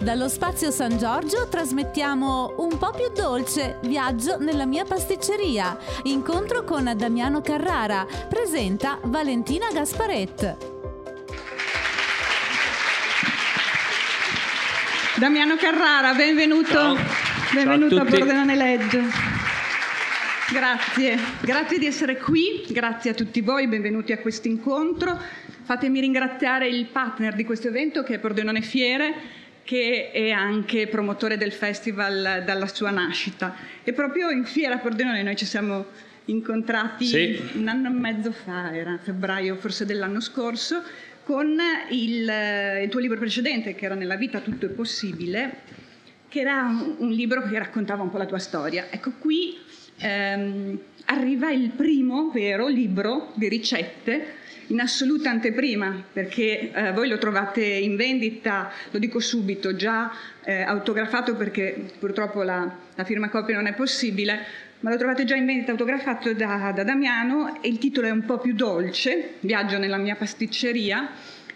Dallo spazio San Giorgio trasmettiamo un po' più dolce viaggio nella mia pasticceria. Incontro con Damiano Carrara. Presenta Valentina Gasparet. Damiano Carrara, benvenuto. Ciao. Benvenuto Ciao a a. Pordenone Leggio. Grazie, grazie di essere qui, grazie a tutti voi, benvenuti a questo incontro. Fatemi ringraziare il partner di questo evento che è Pordenone Fiere, che è anche promotore del festival dalla sua nascita. E proprio in Fiera Pordenone noi ci siamo incontrati Sì. un anno e mezzo fa, era febbraio forse dell'anno scorso, con il, il tuo libro precedente che era Nella vita tutto è possibile, che era un, un libro che raccontava un po' la tua storia. Ecco, qui ehm, arriva il primo vero libro di ricette in assoluta anteprima, perché eh, voi lo trovate in vendita, lo dico subito, già eh, autografato perché purtroppo la, la firma copia non è possibile, ma lo trovate già in vendita autografato da, da Damiano e il titolo è un po' più dolce, Viaggio nella mia pasticceria,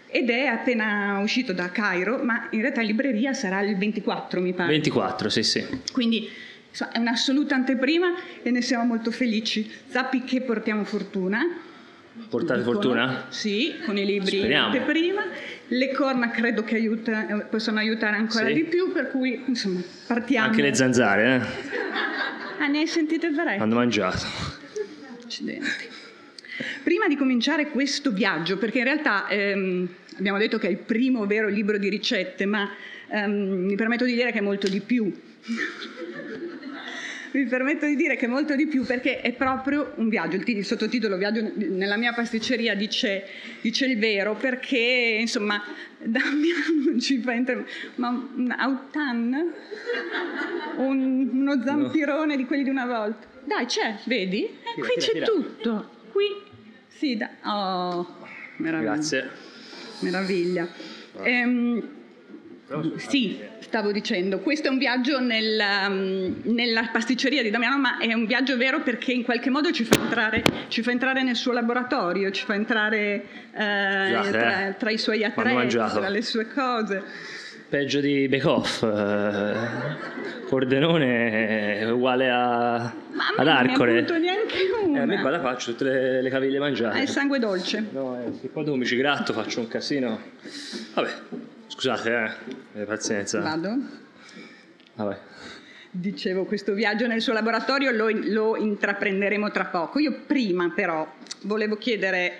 ed è appena uscito da Cairo, ma in realtà in libreria sarà il 24, mi pare. 24, sì, sì. Quindi insomma, è un'assoluta anteprima e ne siamo molto felici. Sappi che portiamo fortuna. Portate Dicono. fortuna? Sì, con i libri Speriamo. anteprima. Le corna credo che aiuta- eh, possono aiutare ancora Sì. di più, per cui insomma partiamo. Anche le zanzare, eh? Ah, ne hai sentite parecchie? Hanno mangiato. Accidenti. Prima di cominciare questo viaggio, perché in realtà ehm, abbiamo detto che è il primo vero libro di ricette, ma ehm, mi permetto di dire che è molto di più. Mi permetto di dire che molto di più perché è proprio un viaggio. Il, il sottotitolo Viaggio nella mia pasticceria dice, dice il vero perché insomma Damiano ci fa entrare. Ma un autan? Un- uno zampirone di quelli di una volta. Dai, c'è, vedi? Eh, qui c'è tutto. Qui, sì, da... Oh, meraviglia. Grazie. Meraviglia. Ehm, sì, stavo dicendo, questo è un viaggio nel, um, nella pasticceria di Damiano, ma è un viaggio vero perché in qualche modo ci fa entrare, ci fa entrare nel suo laboratorio, ci fa entrare eh, Scusate, tra, eh. tra i suoi attrezzi, tra le sue cose. Peggio di Bake Off. eh, Pordenone è uguale a, Ma a me ad non ne ha Arcore. avuto neanche Eh, a me qua una. la faccio tutte le, le caviglie mangiate. È il sangue dolce. No, eh, se poi dopo mi ci gratto, faccio un casino. Vabbè, scusate, eh. Avete pazienza. Vado. Vabbè. Dicevo, questo viaggio nel suo laboratorio lo, lo intraprenderemo tra poco. Io prima però volevo chiedere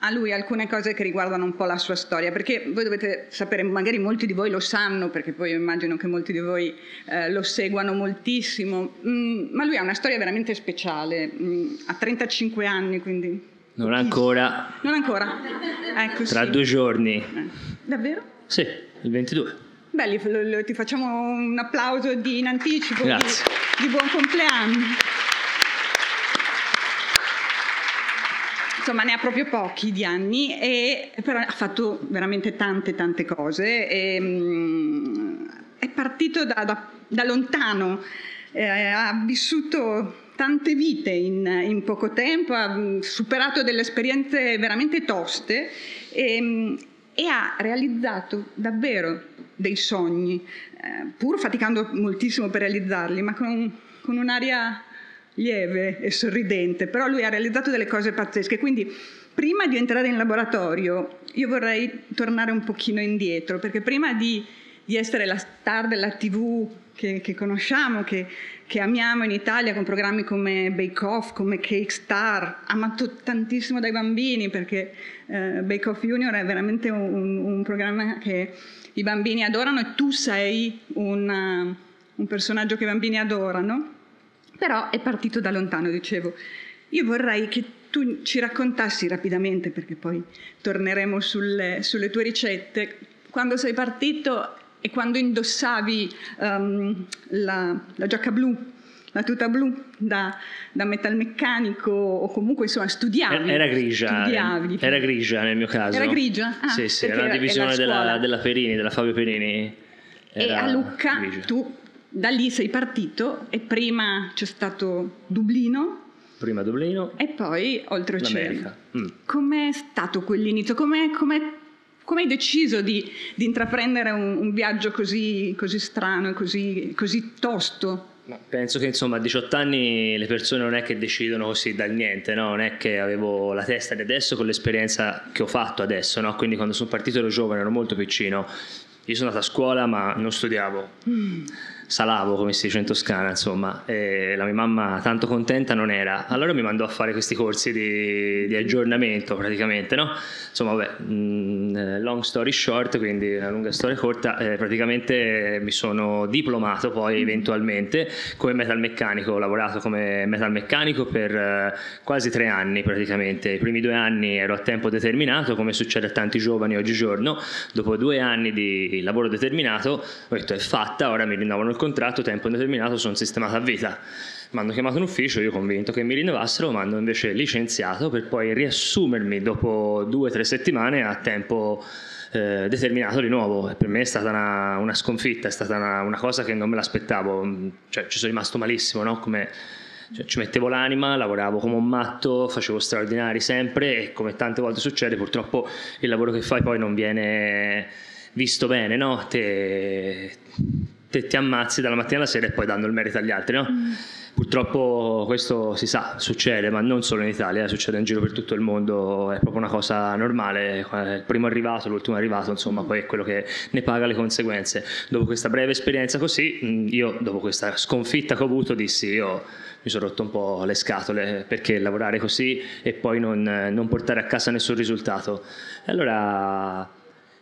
a lui alcune cose che riguardano un po' la sua storia, perché voi dovete sapere, magari molti di voi lo sanno, perché poi io immagino che molti di voi eh, lo seguano moltissimo, Mm, ma lui ha una storia veramente speciale, Mm, ha 35 anni, quindi... Non ancora. Non ancora. Ecco, Tra sì. due giorni. Eh, Davvero? Sì, il 22. Beh, gli- lo- lo- ti facciamo un applauso di, in anticipo di, Grazie. di buon compleanno. Insomma, ne ha proprio pochi di anni, e, però ha fatto veramente tante, tante cose. E, mm, è partito da, da- da lontano, eh, ha vissuto tante vite in, in poco tempo, ha mm, superato delle esperienze veramente toste e, mm, e ha realizzato davvero dei sogni, eh, pur faticando moltissimo per realizzarli, ma con, con un'aria lieve e sorridente, però lui ha realizzato delle cose pazzesche. Quindi prima di entrare in laboratorio io vorrei tornare un pochino indietro, perché prima di, di essere la star della TV che, che conosciamo, che, che amiamo in Italia con programmi come Bake Off, come Cake Star, amato tantissimo dai bambini perché eh, Bake Off Junior è veramente un, un programma che i bambini adorano e tu sei una- un personaggio che i bambini adorano. Però è partito da lontano, dicevo. Io vorrei che tu ci raccontassi rapidamente, perché poi torneremo sulle, sulle tue ricette, quando sei partito e quando indossavi ehm, la, la giacca blu, la tuta blu da, da metalmeccanico o comunque insomma studiavi. Era grigia. Studiavi. Era grigia nel mio caso. Era grigia? Ah, sì, sì, era la divisione della, della Perini, della Fabio Perini. E Era a Lucca grigia. tu da lì sei partito e prima c'è stato Dublino Prima Dublino, e poi oltreoceano. Mm. Com'è stato quell'inizio? Com'è, com'è come hai deciso di, di intraprendere un, un viaggio così, così strano e così, così tosto? Ma penso che insomma a 18 anni le persone non è che decidono così dal niente, no? non è che avevo la testa di adesso con l'esperienza che ho fatto adesso, no? quindi quando sono partito ero giovane, ero molto piccino, io sono andato a scuola ma non studiavo. Mm salavo, come si dice in Toscana, insomma, e la mia mamma tanto contenta non era. Allora mi mandò a fare questi corsi di, di aggiornamento praticamente, no? Insomma, vabbè, mh, mm, long story short, quindi una lunga storia corta, eh, praticamente mi sono diplomato poi eventualmente come metalmeccanico, ho lavorato come metalmeccanico per eh, quasi tre anni praticamente. I primi due anni ero a tempo determinato, come succede a tanti giovani oggigiorno. Dopo due anni di lavoro determinato ho detto è fatta, ora mi rinnovano il contratto tempo indeterminato sono sistemato a vita. Mi hanno chiamato in ufficio, io convinto che mi rinnovassero, mi hanno invece licenziato per poi riassumermi dopo due o tre settimane a tempo eh, determinato di nuovo. Per me è stata una, una sconfitta, è stata una, una, cosa che non me l'aspettavo, cioè ci sono rimasto malissimo, no? Come, cioè, ci mettevo l'anima, lavoravo come un matto, facevo straordinari sempre e come tante volte succede purtroppo il lavoro che fai poi non viene visto bene, no? Te, te ti ammazzi dalla mattina alla sera e poi dando il merito agli altri, no? Mm. Purtroppo questo si sa, succede, ma non solo in Italia, succede in giro per tutto il mondo, è proprio una cosa normale, il primo arrivato, l'ultimo arrivato, insomma, poi è quello che ne paga le conseguenze. Dopo questa breve esperienza così, mm, io dopo questa sconfitta che ho avuto dissi io mi sono rotto un po' le scatole perché lavorare così e poi non, non portare a casa nessun risultato. E allora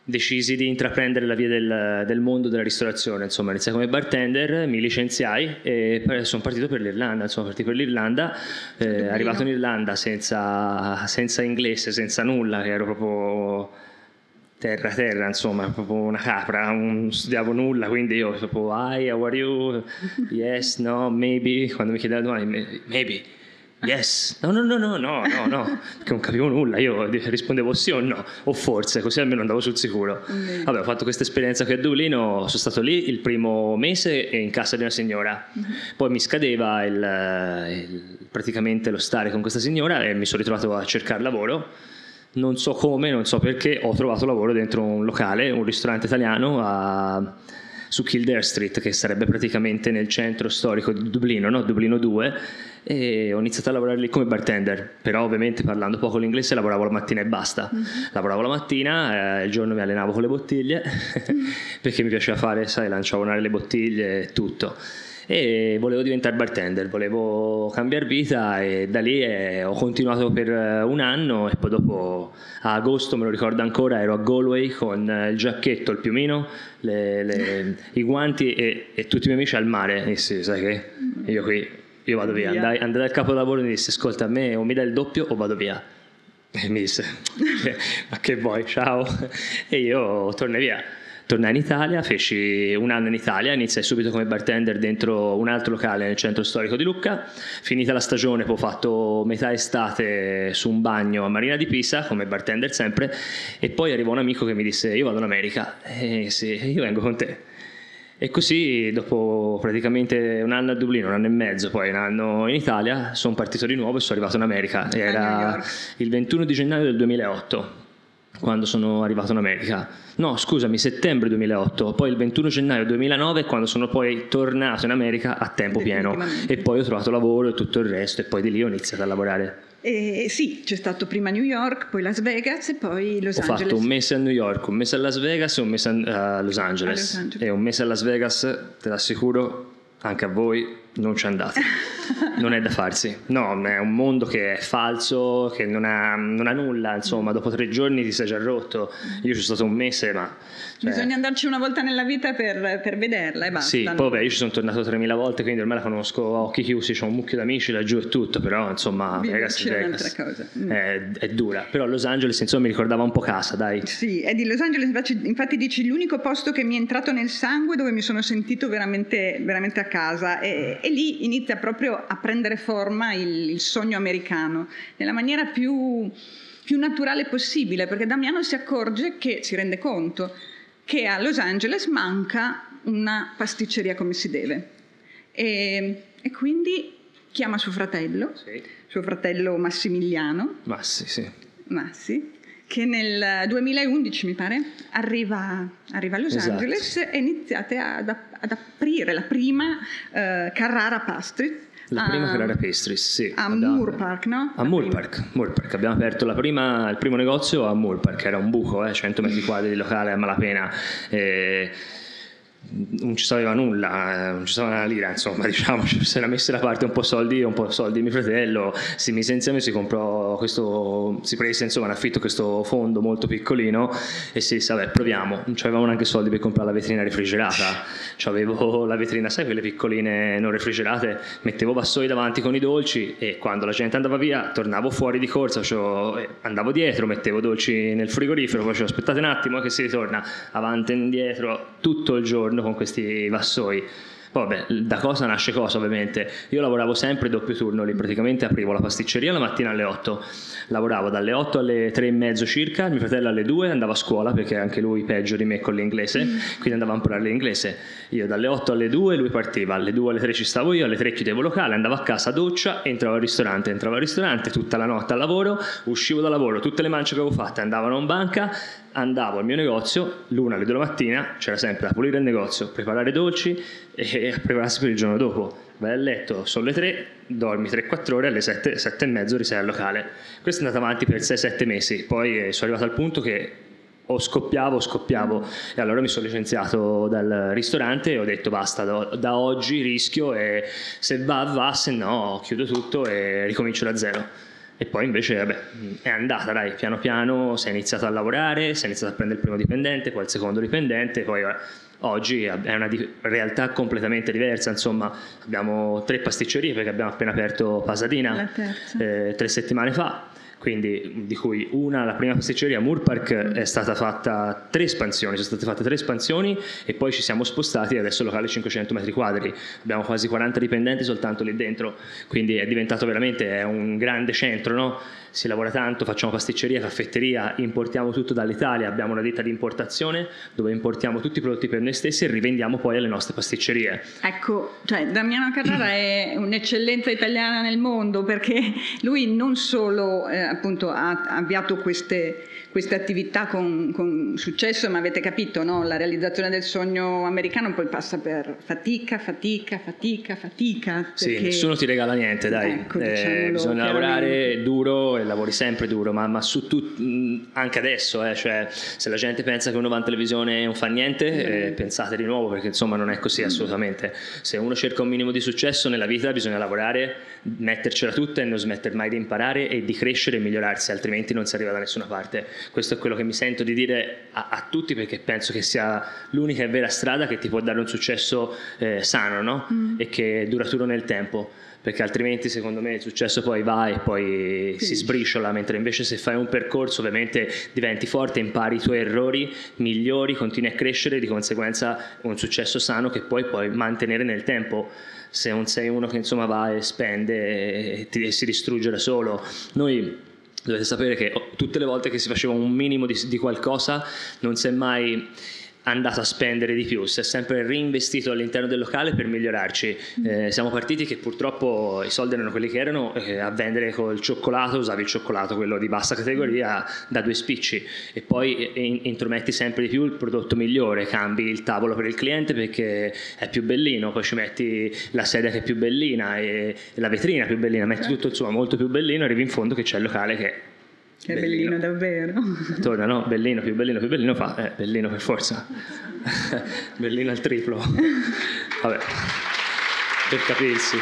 decisi di intraprendere la via del, del, mondo della ristorazione, insomma iniziai come bartender, mi licenziai e sono partito per l'Irlanda, insomma partito per l'Irlanda, eh, arrivato in Irlanda senza, senza, inglese, senza nulla, ero proprio terra terra, insomma, proprio una capra, non studiavo nulla, quindi io proprio hi, how are you? Yes, no, maybe, quando mi chiedevano domani, maybe Yes, no, no, no, no, no, no, no, perché non capivo nulla, io rispondevo sì o no, o forse, così almeno andavo sul sicuro. Mm. Vabbè, ho fatto questa esperienza qui a Dublino, sono stato lì il primo mese in casa di una signora, mm-hmm. poi mi scadeva il, il, praticamente lo stare con questa signora e mi sono ritrovato a cercare lavoro. Non so come, non so perché, ho trovato lavoro dentro un locale, un ristorante italiano a, su Kildare Street, che sarebbe praticamente nel centro storico di Dublino, no? Dublino 2 e ho iniziato a lavorare lì come bartender, però ovviamente parlando poco l'inglese lavoravo la mattina e basta. Mm-hmm. Lavoravo la mattina, eh, il giorno mi allenavo con le bottiglie, mm-hmm. perché mi piaceva fare, sai, lanciavonare le bottiglie e tutto. E volevo diventare bartender, volevo cambiare vita e da lì eh, ho continuato per eh, un anno e poi dopo a agosto, me lo ricordo ancora, ero a Galway con eh, il giacchetto, il piumino, le, le, i guanti e, e, tutti i miei amici al mare. E sì, sai che io qui io vado via. Andai, andai al capo lavoro e mi disse, ascolta, a me o mi dai il doppio o vado via. E mi disse, ma che vuoi, ciao. E io tornai via. Tornai in Italia, feci un anno in Italia, iniziai subito come bartender dentro un altro locale nel centro storico di Lucca. Finita la stagione, poi ho fatto metà estate su un bagno a Marina di Pisa, come bartender sempre, e poi arrivò un amico che mi disse, io vado in America. E sì, io vengo con te e così dopo praticamente un anno a Dublino, un anno e mezzo, poi un anno in Italia, sono partito di nuovo e sono arrivato in America. Era il 21 di gennaio del 2008 quando sono arrivato in America. No, scusami, settembre 2008, poi il 21 gennaio 2009 quando sono poi tornato in America a tempo pieno e poi ho trovato lavoro e tutto il resto e poi di lì ho iniziato a lavorare. Eh, sì, c'è stato prima New York, poi Las Vegas e poi Los Ho Angeles. Ho fatto un mese a New York, un mese a Las Vegas e un mese a, Los, Angeles. a Los Angeles. E un mese a Las Vegas, te l'assicuro, anche a voi, non ci andate. non è da farsi. No, è un mondo che è falso, che non ha, non ha, nulla, insomma, dopo tre giorni ti sei già rotto. Io ci sono stato un mese, ma... Cioè... Bisogna andarci una volta nella vita per, per vederla e basta. Sì, poi vabbè, io ci sono tornato 3000 volte, quindi ormai la conosco a occhi chiusi, ho un mucchio d'amici laggiù e tutto, però insomma, Vegas, Vegas mm. è, è, dura. Però Los Angeles, insomma, mi ricordava un po' casa, dai. Sì, e di Los Angeles infatti dici l'unico posto che mi è entrato nel sangue dove mi sono sentito veramente, veramente a casa e, e lì inizia proprio a prendere forma il, il sogno americano nella maniera più, più naturale possibile, perché Damiano si accorge che, si rende conto, che a Los Angeles manca una pasticceria come si deve. E, e quindi chiama suo fratello, sì. suo fratello Massimiliano. Massi, sì. Massi, che nel 2011 mi pare arriva, arriva a Los Esatto. Angeles e iniziate ad, ad aprire la prima eh, Carrara Pastry La prima Carrara Pastries, sì. a Moore Park, no? A prima. Park, Moore Park. Abbiamo aperto la prima- il primo negozio a Moore Park, era un buco, eh, 100 metri quadri di locale a malapena. eh, non ci sapeva nulla, eh, non ci sapeva una lira, insomma, diciamo, si era messo da parte un po' soldi, un po' soldi mio fratello, si mise insieme, si comprò questo, si prese insomma in affitto questo fondo molto piccolino e si disse, vabbè, proviamo, non avevamo neanche soldi per comprare la vetrina refrigerata, avevo la vetrina, sai, quelle piccoline non refrigerate, mettevo vassoi davanti con i dolci e quando la gente andava via tornavo fuori di corsa, eh, andavo dietro, mettevo dolci nel frigorifero, facevo aspettate un attimo che si ritorna. Avanti e indietro tutto il giorno con questi vassoi. Vabbè, da cosa nasce cosa ovviamente. Io lavoravo sempre doppio turno lì, praticamente aprivo la pasticceria la mattina alle 8, lavoravo dalle 8 alle 3 e mezzo circa, mio fratello alle 2 andava a scuola perché anche lui peggio di me con l'inglese, quindi andava a imparare l'inglese. Io dalle 8 alle 2 lui partiva, alle 2 alle 3 ci stavo io, alle 3 chiudevo locale, andavo a casa, doccia, entravo al ristorante, entravo al ristorante tutta la notte al lavoro, uscivo dal lavoro, tutte le mance che avevo fatte andavano in banca, andavo al mio negozio, l'una alle 2 la mattina, c'era sempre da pulire il negozio, preparare dolci e prepararsi per il giorno dopo. Vai a letto, sono le 3, dormi 3-4 ore, alle 7, 7 e mezzo risei al locale. Questo è andato avanti per 6-7 mesi, poi eh, sono arrivato al punto che o scoppiavo o scoppiavo. E allora mi sono licenziato dal ristorante e ho detto basta, da, da oggi rischio e se va va, se no chiudo tutto e ricomincio da zero. E poi invece vabbè, è andata, dai, piano piano si è iniziato a lavorare, si è iniziato a prendere il primo dipendente, poi il secondo dipendente, poi vabbè, oggi è una di- realtà completamente diversa, insomma abbiamo tre pasticcerie perché abbiamo appena aperto Pasadena eh, tre settimane fa, quindi di cui una, la prima pasticceria Moore Park, è stata fatta tre espansioni, sono state fatte tre espansioni e poi ci siamo spostati e adesso il locale è 500 metri quadri, abbiamo quasi 40 dipendenti soltanto lì dentro, quindi è diventato veramente è un grande centro, no? Si lavora tanto, facciamo pasticceria, caffetteria, importiamo tutto dall'Italia, abbiamo una ditta di importazione dove importiamo tutti i prodotti per noi stessi e rivendiamo poi alle nostre pasticcerie. Ecco, cioè Damiano Carrara è un'eccellenza italiana nel mondo perché lui non solo eh, appunto ha avviato queste, queste attività con, con successo, ma avete capito, no? la realizzazione del sogno americano poi passa per fatica, fatica, fatica, fatica. Sì, perché- nessuno ti regala niente, dai. Ecco, Eh, bisogna lavorare duro e lavori sempre duro, ma, ma su tut- mh, anche adesso, eh, cioè, se la gente pensa che uno va in televisione e non fa niente, eh, pensate di nuovo perché insomma non è così assolutamente. Se uno cerca un minimo di successo nella vita bisogna lavorare, mettercela tutta e non smettere mai di imparare e di crescere e migliorarsi, altrimenti non si arriva da nessuna parte. Questo è quello che mi sento di dire a, a tutti perché penso che sia l'unica e vera strada che ti può dare un successo eh, sano no? e che è duraturo nel tempo perché altrimenti secondo me il successo poi va e poi si sbriciola, mentre invece se fai un percorso ovviamente diventi forte, impari i tuoi errori, migliori, continui a crescere, di conseguenza un successo sano che poi puoi mantenere nel tempo. Se non sei uno che insomma va e spende e, ti- e si distrugge da solo. Noi dovete sapere che tutte le volte che si faceva un minimo di, di qualcosa non si è mai andato a spendere di più, si è sempre reinvestito all'interno del locale per migliorarci. Eh, siamo partiti che purtroppo i soldi erano quelli che erano, eh, a vendere col cioccolato, usavi il cioccolato, quello di bassa categoria, da due spicci. E poi eh, in- intrometti sempre di più il prodotto migliore, cambi il tavolo per il cliente perché è più bellino, poi ci metti la sedia che è più bellina e la vetrina più bellina, metti tutto insomma molto più bellino e arrivi in fondo che c'è il locale che Che è bellino davvero. torna, no? Bellino, più bellino, più bellino fa, eh, bellino per forza. bellino al triplo. Vabbè, per capirsi.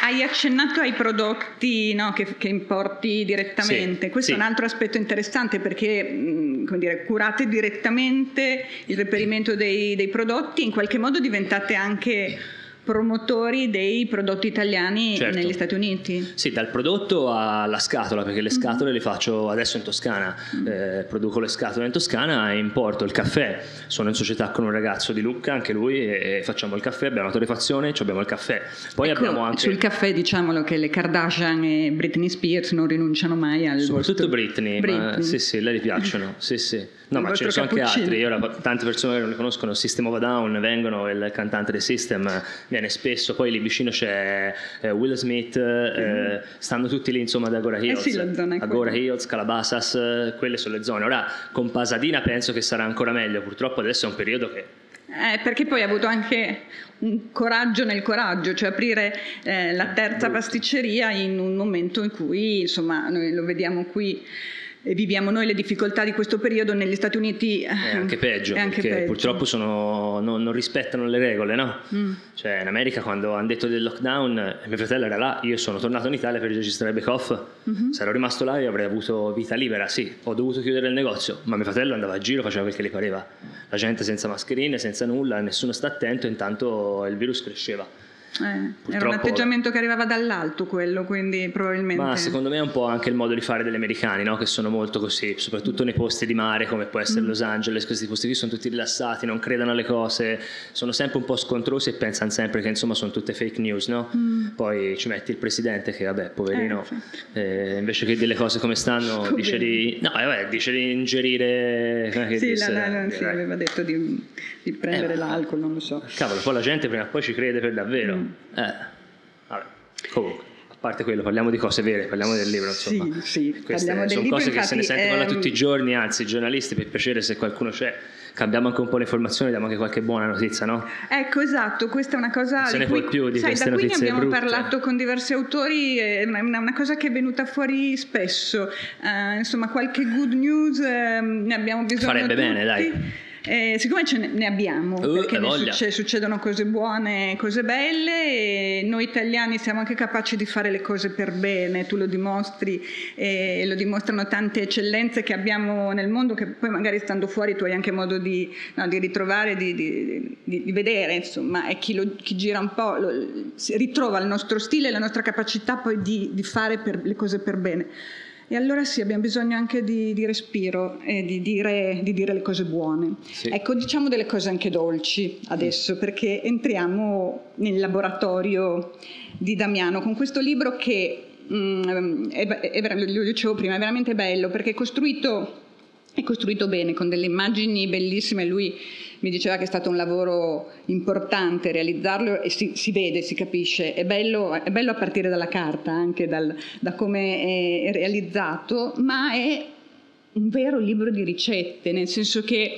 Hai accennato ai prodotti no, che, che importi direttamente. Sì, Questo sì. è un altro aspetto interessante perché mh, come dire, curate direttamente il reperimento dei, dei prodotti, in qualche modo diventate anche promotori dei prodotti italiani Certo. negli Stati Uniti. Sì, dal prodotto alla scatola, perché le scatole le faccio adesso in Toscana, Eh, produco le scatole in Toscana e importo il caffè. Sono in società con un ragazzo di Lucca, anche lui, e facciamo il caffè, abbiamo la torrefazione, abbiamo il caffè. Poi Ecco, abbiamo anche... Sul caffè diciamolo che le Kardashian e Britney Spears non rinunciano mai al Soprattutto vostro- Britney, ma Britney. sì, sì, lei gli piacciono. Sì, sì. No, Il ma ce ne sono anche altri. Ora, tante persone che non li conoscono, System of a Down, vengono, il cantante dei System viene spesso, poi lì vicino c'è eh, Will Smith, mm-hmm. stanno tutti lì insomma ad Agora Hills, eh sì, Agora Hills, Calabasas, quelle sono le zone. Ora con Pasadena penso che sarà ancora meglio, purtroppo adesso è un periodo che eh, perché poi ha avuto anche un coraggio nel coraggio, cioè aprire eh, la terza pasticceria in un momento in cui, insomma, noi lo vediamo qui e viviamo noi le difficoltà di questo periodo negli Stati Uniti è anche peggio, è anche perché peggio. purtroppo sono, non, non, rispettano le regole, no? Mm. Cioè in America quando hanno detto del lockdown, mio fratello era là, io sono tornato in Italia per registrare Back Off, mm-hmm. ero rimasto là io avrei avuto vita libera, sì, ho dovuto chiudere il negozio, ma mio fratello andava a giro, faceva quel che gli pareva, la gente senza mascherine, senza nulla, nessuno sta attento, intanto il virus cresceva. Eh, era un atteggiamento che arrivava dall'alto quello, quindi probabilmente... Ma secondo me è un po' anche il modo di fare degli americani, no? che sono molto così, soprattutto nei posti di mare come può essere mm. Los Angeles, questi posti qui sono tutti rilassati, non credono alle cose, sono sempre un po' scontrosi e pensano sempre che insomma sono tutte fake news, no? Mm. Poi ci metti il presidente che vabbè, poverino, eh, eh, invece che delle cose come stanno dice di, no, eh, vabbè, dice di ingerire... Sì, disse, la, la, sì, aveva detto di, di prendere eh, l'alcol, non lo so. Cavolo, poi la gente prima o poi ci crede per davvero. Mm. Eh, vabbè, comunque. A parte quello, parliamo di cose vere, parliamo del libro, insomma. Sì, sì, Queste parliamo sono del cose libro, che se ne sentono ehm... tutti i giorni, anzi, i giornalisti, per piacere, se qualcuno c'è, cambiamo anche un po' le informazioni, diamo anche qualche buona notizia, no? Ecco, esatto, questa è una cosa... Se ne cui, può più di sai, queste da cui ne abbiamo brutte. parlato con diversi autori, è una, una, cosa che è venuta fuori spesso. Uh, insomma, qualche good news uh, ne abbiamo bisogno Farebbe tutti. bene, dai. Eh, siccome ce ne abbiamo, uh, perché ne succe- succedono cose buone, cose belle, e noi italiani siamo anche capaci di fare le cose per bene, tu lo dimostri e lo dimostrano tante eccellenze che abbiamo nel mondo, che poi magari stando fuori tu hai anche modo di, no, di ritrovare, di, di, di, vedere, insomma, e chi, lo, chi gira un po' lo, ritrova il nostro stile e la nostra capacità poi di, fare per, le cose per bene. E allora sì, abbiamo bisogno anche di, di respiro e di dire, di dire, le cose buone. Sì. Ecco, diciamo delle cose anche dolci adesso, mm. perché entriamo nel laboratorio di Damiano con questo libro che, mm, è, è, lo dicevo prima, è veramente bello, perché è costruito, è costruito bene, con delle immagini bellissime. Lui mi diceva che è stato un lavoro importante realizzarlo e si, si vede, si capisce, è bello, è bello, a partire dalla carta, anche dal, da come è realizzato, ma è un vero libro di ricette, nel senso che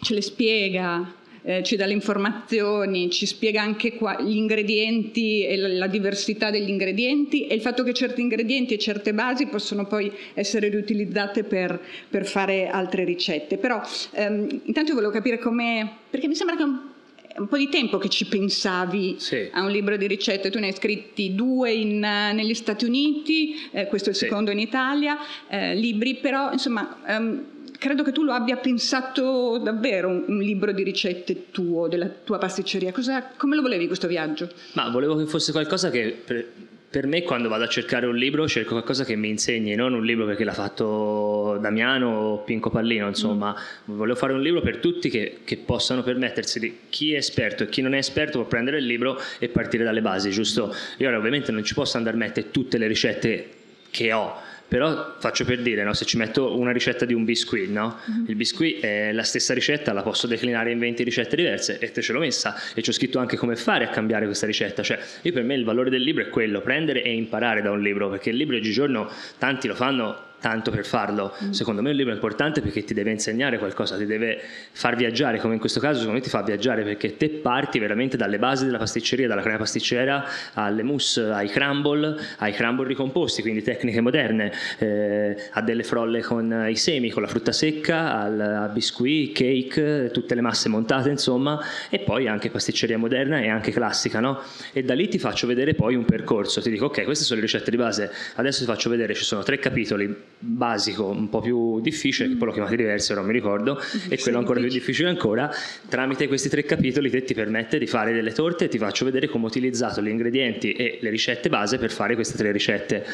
ce le spiega, eh, ci dà le informazioni, ci spiega anche qua gli ingredienti e la, la, diversità degli ingredienti e il fatto che certi ingredienti e certe basi possono poi essere riutilizzate per, per fare altre ricette. Però ehm, intanto volevo capire come, perché mi sembra che un un po' di tempo che ci pensavi sì. a un libro di ricette, tu ne hai scritti due in, negli Stati Uniti, eh, questo è il sì. secondo in Italia, eh, libri, però insomma... Um, credo che tu lo abbia pensato davvero un, un, libro di ricette tuo, della tua pasticceria. Cosa, come lo volevi questo viaggio? Ma volevo che fosse qualcosa che per, per, me quando vado a cercare un libro cerco qualcosa che mi insegni, non un libro perché l'ha fatto Damiano o Pinco Pallino, insomma, mm. volevo fare un libro per tutti che, che possano permettersi di chi è esperto e chi non è esperto può prendere il libro e partire dalle basi, giusto? Io ora ovviamente non ci posso andare a mettere tutte le ricette che ho però faccio per dire, no? se ci metto una ricetta di un biscuit, no? mm-hmm. il biscuit è la stessa ricetta, la posso declinare in 20 ricette diverse e te ce l'ho messa e ci ho scritto anche come fare a cambiare questa ricetta. Cioè, io per me il valore del libro è quello, prendere e imparare da un libro, perché il libro oggigiorno tanti lo fanno tanto per farlo. Mm. Secondo me un libro è importante perché ti deve insegnare qualcosa, ti deve far viaggiare, come in questo caso secondo me ti fa viaggiare perché te parti veramente dalle basi della pasticceria, dalla crema pasticcera alle mousse, ai crumble, ai crumble ricomposti, quindi tecniche moderne, eh, a delle frolle con i semi, con la frutta secca, al, a biscuit, cake, tutte le masse montate insomma, e poi anche pasticceria moderna e anche classica, no? E da lì ti faccio vedere poi un percorso, ti dico ok, queste sono le ricette di base, adesso ti faccio vedere, ci sono tre capitoli basico, un po' più difficile, che poi lo chiamate diverso, non mi ricordo, e quello ancora più difficile. ancora, tramite questi tre capitoli che ti permette di fare delle torte e ti faccio vedere come ho utilizzato gli ingredienti e le ricette base per fare queste tre ricette.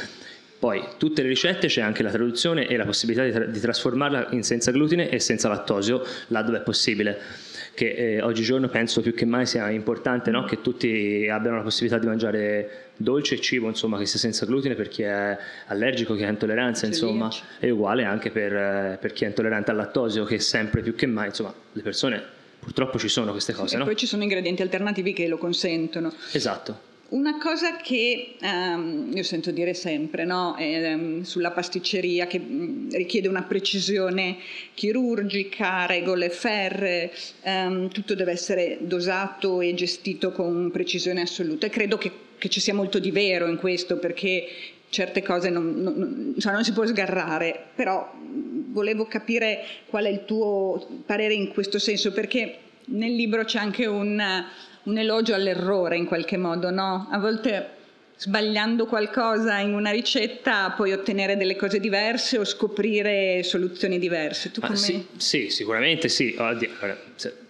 Poi, tutte le ricette c'è anche la traduzione e la possibilità di, tra- di trasformarla in senza glutine e senza lattosio, laddove è possibile che eh, oggigiorno penso più che mai sia importante no? che tutti abbiano la possibilità di mangiare dolce e cibo insomma, che sia senza glutine per chi è allergico, chi ha intolleranza, insomma, è uguale anche per, per, chi è intollerante al lattosio, che sempre più che mai insomma, le persone Purtroppo ci sono queste cose, e no? poi ci sono ingredienti alternativi che lo consentono. Esatto. Una cosa che um, io sento dire sempre no? eh, sulla pasticceria che mh, richiede una precisione chirurgica, regole ferre, um, tutto deve essere dosato e gestito con precisione assoluta e credo che, che ci sia molto di vero in questo perché certe cose non, non, cioè non si può sgarrare, però volevo capire qual è il tuo parere in questo senso perché nel libro c'è anche un un elogio all'errore in qualche modo, no? A volte sbagliando qualcosa in una ricetta puoi ottenere delle cose diverse o scoprire soluzioni diverse. Tu come... sì, sì, sicuramente sì. Oddio,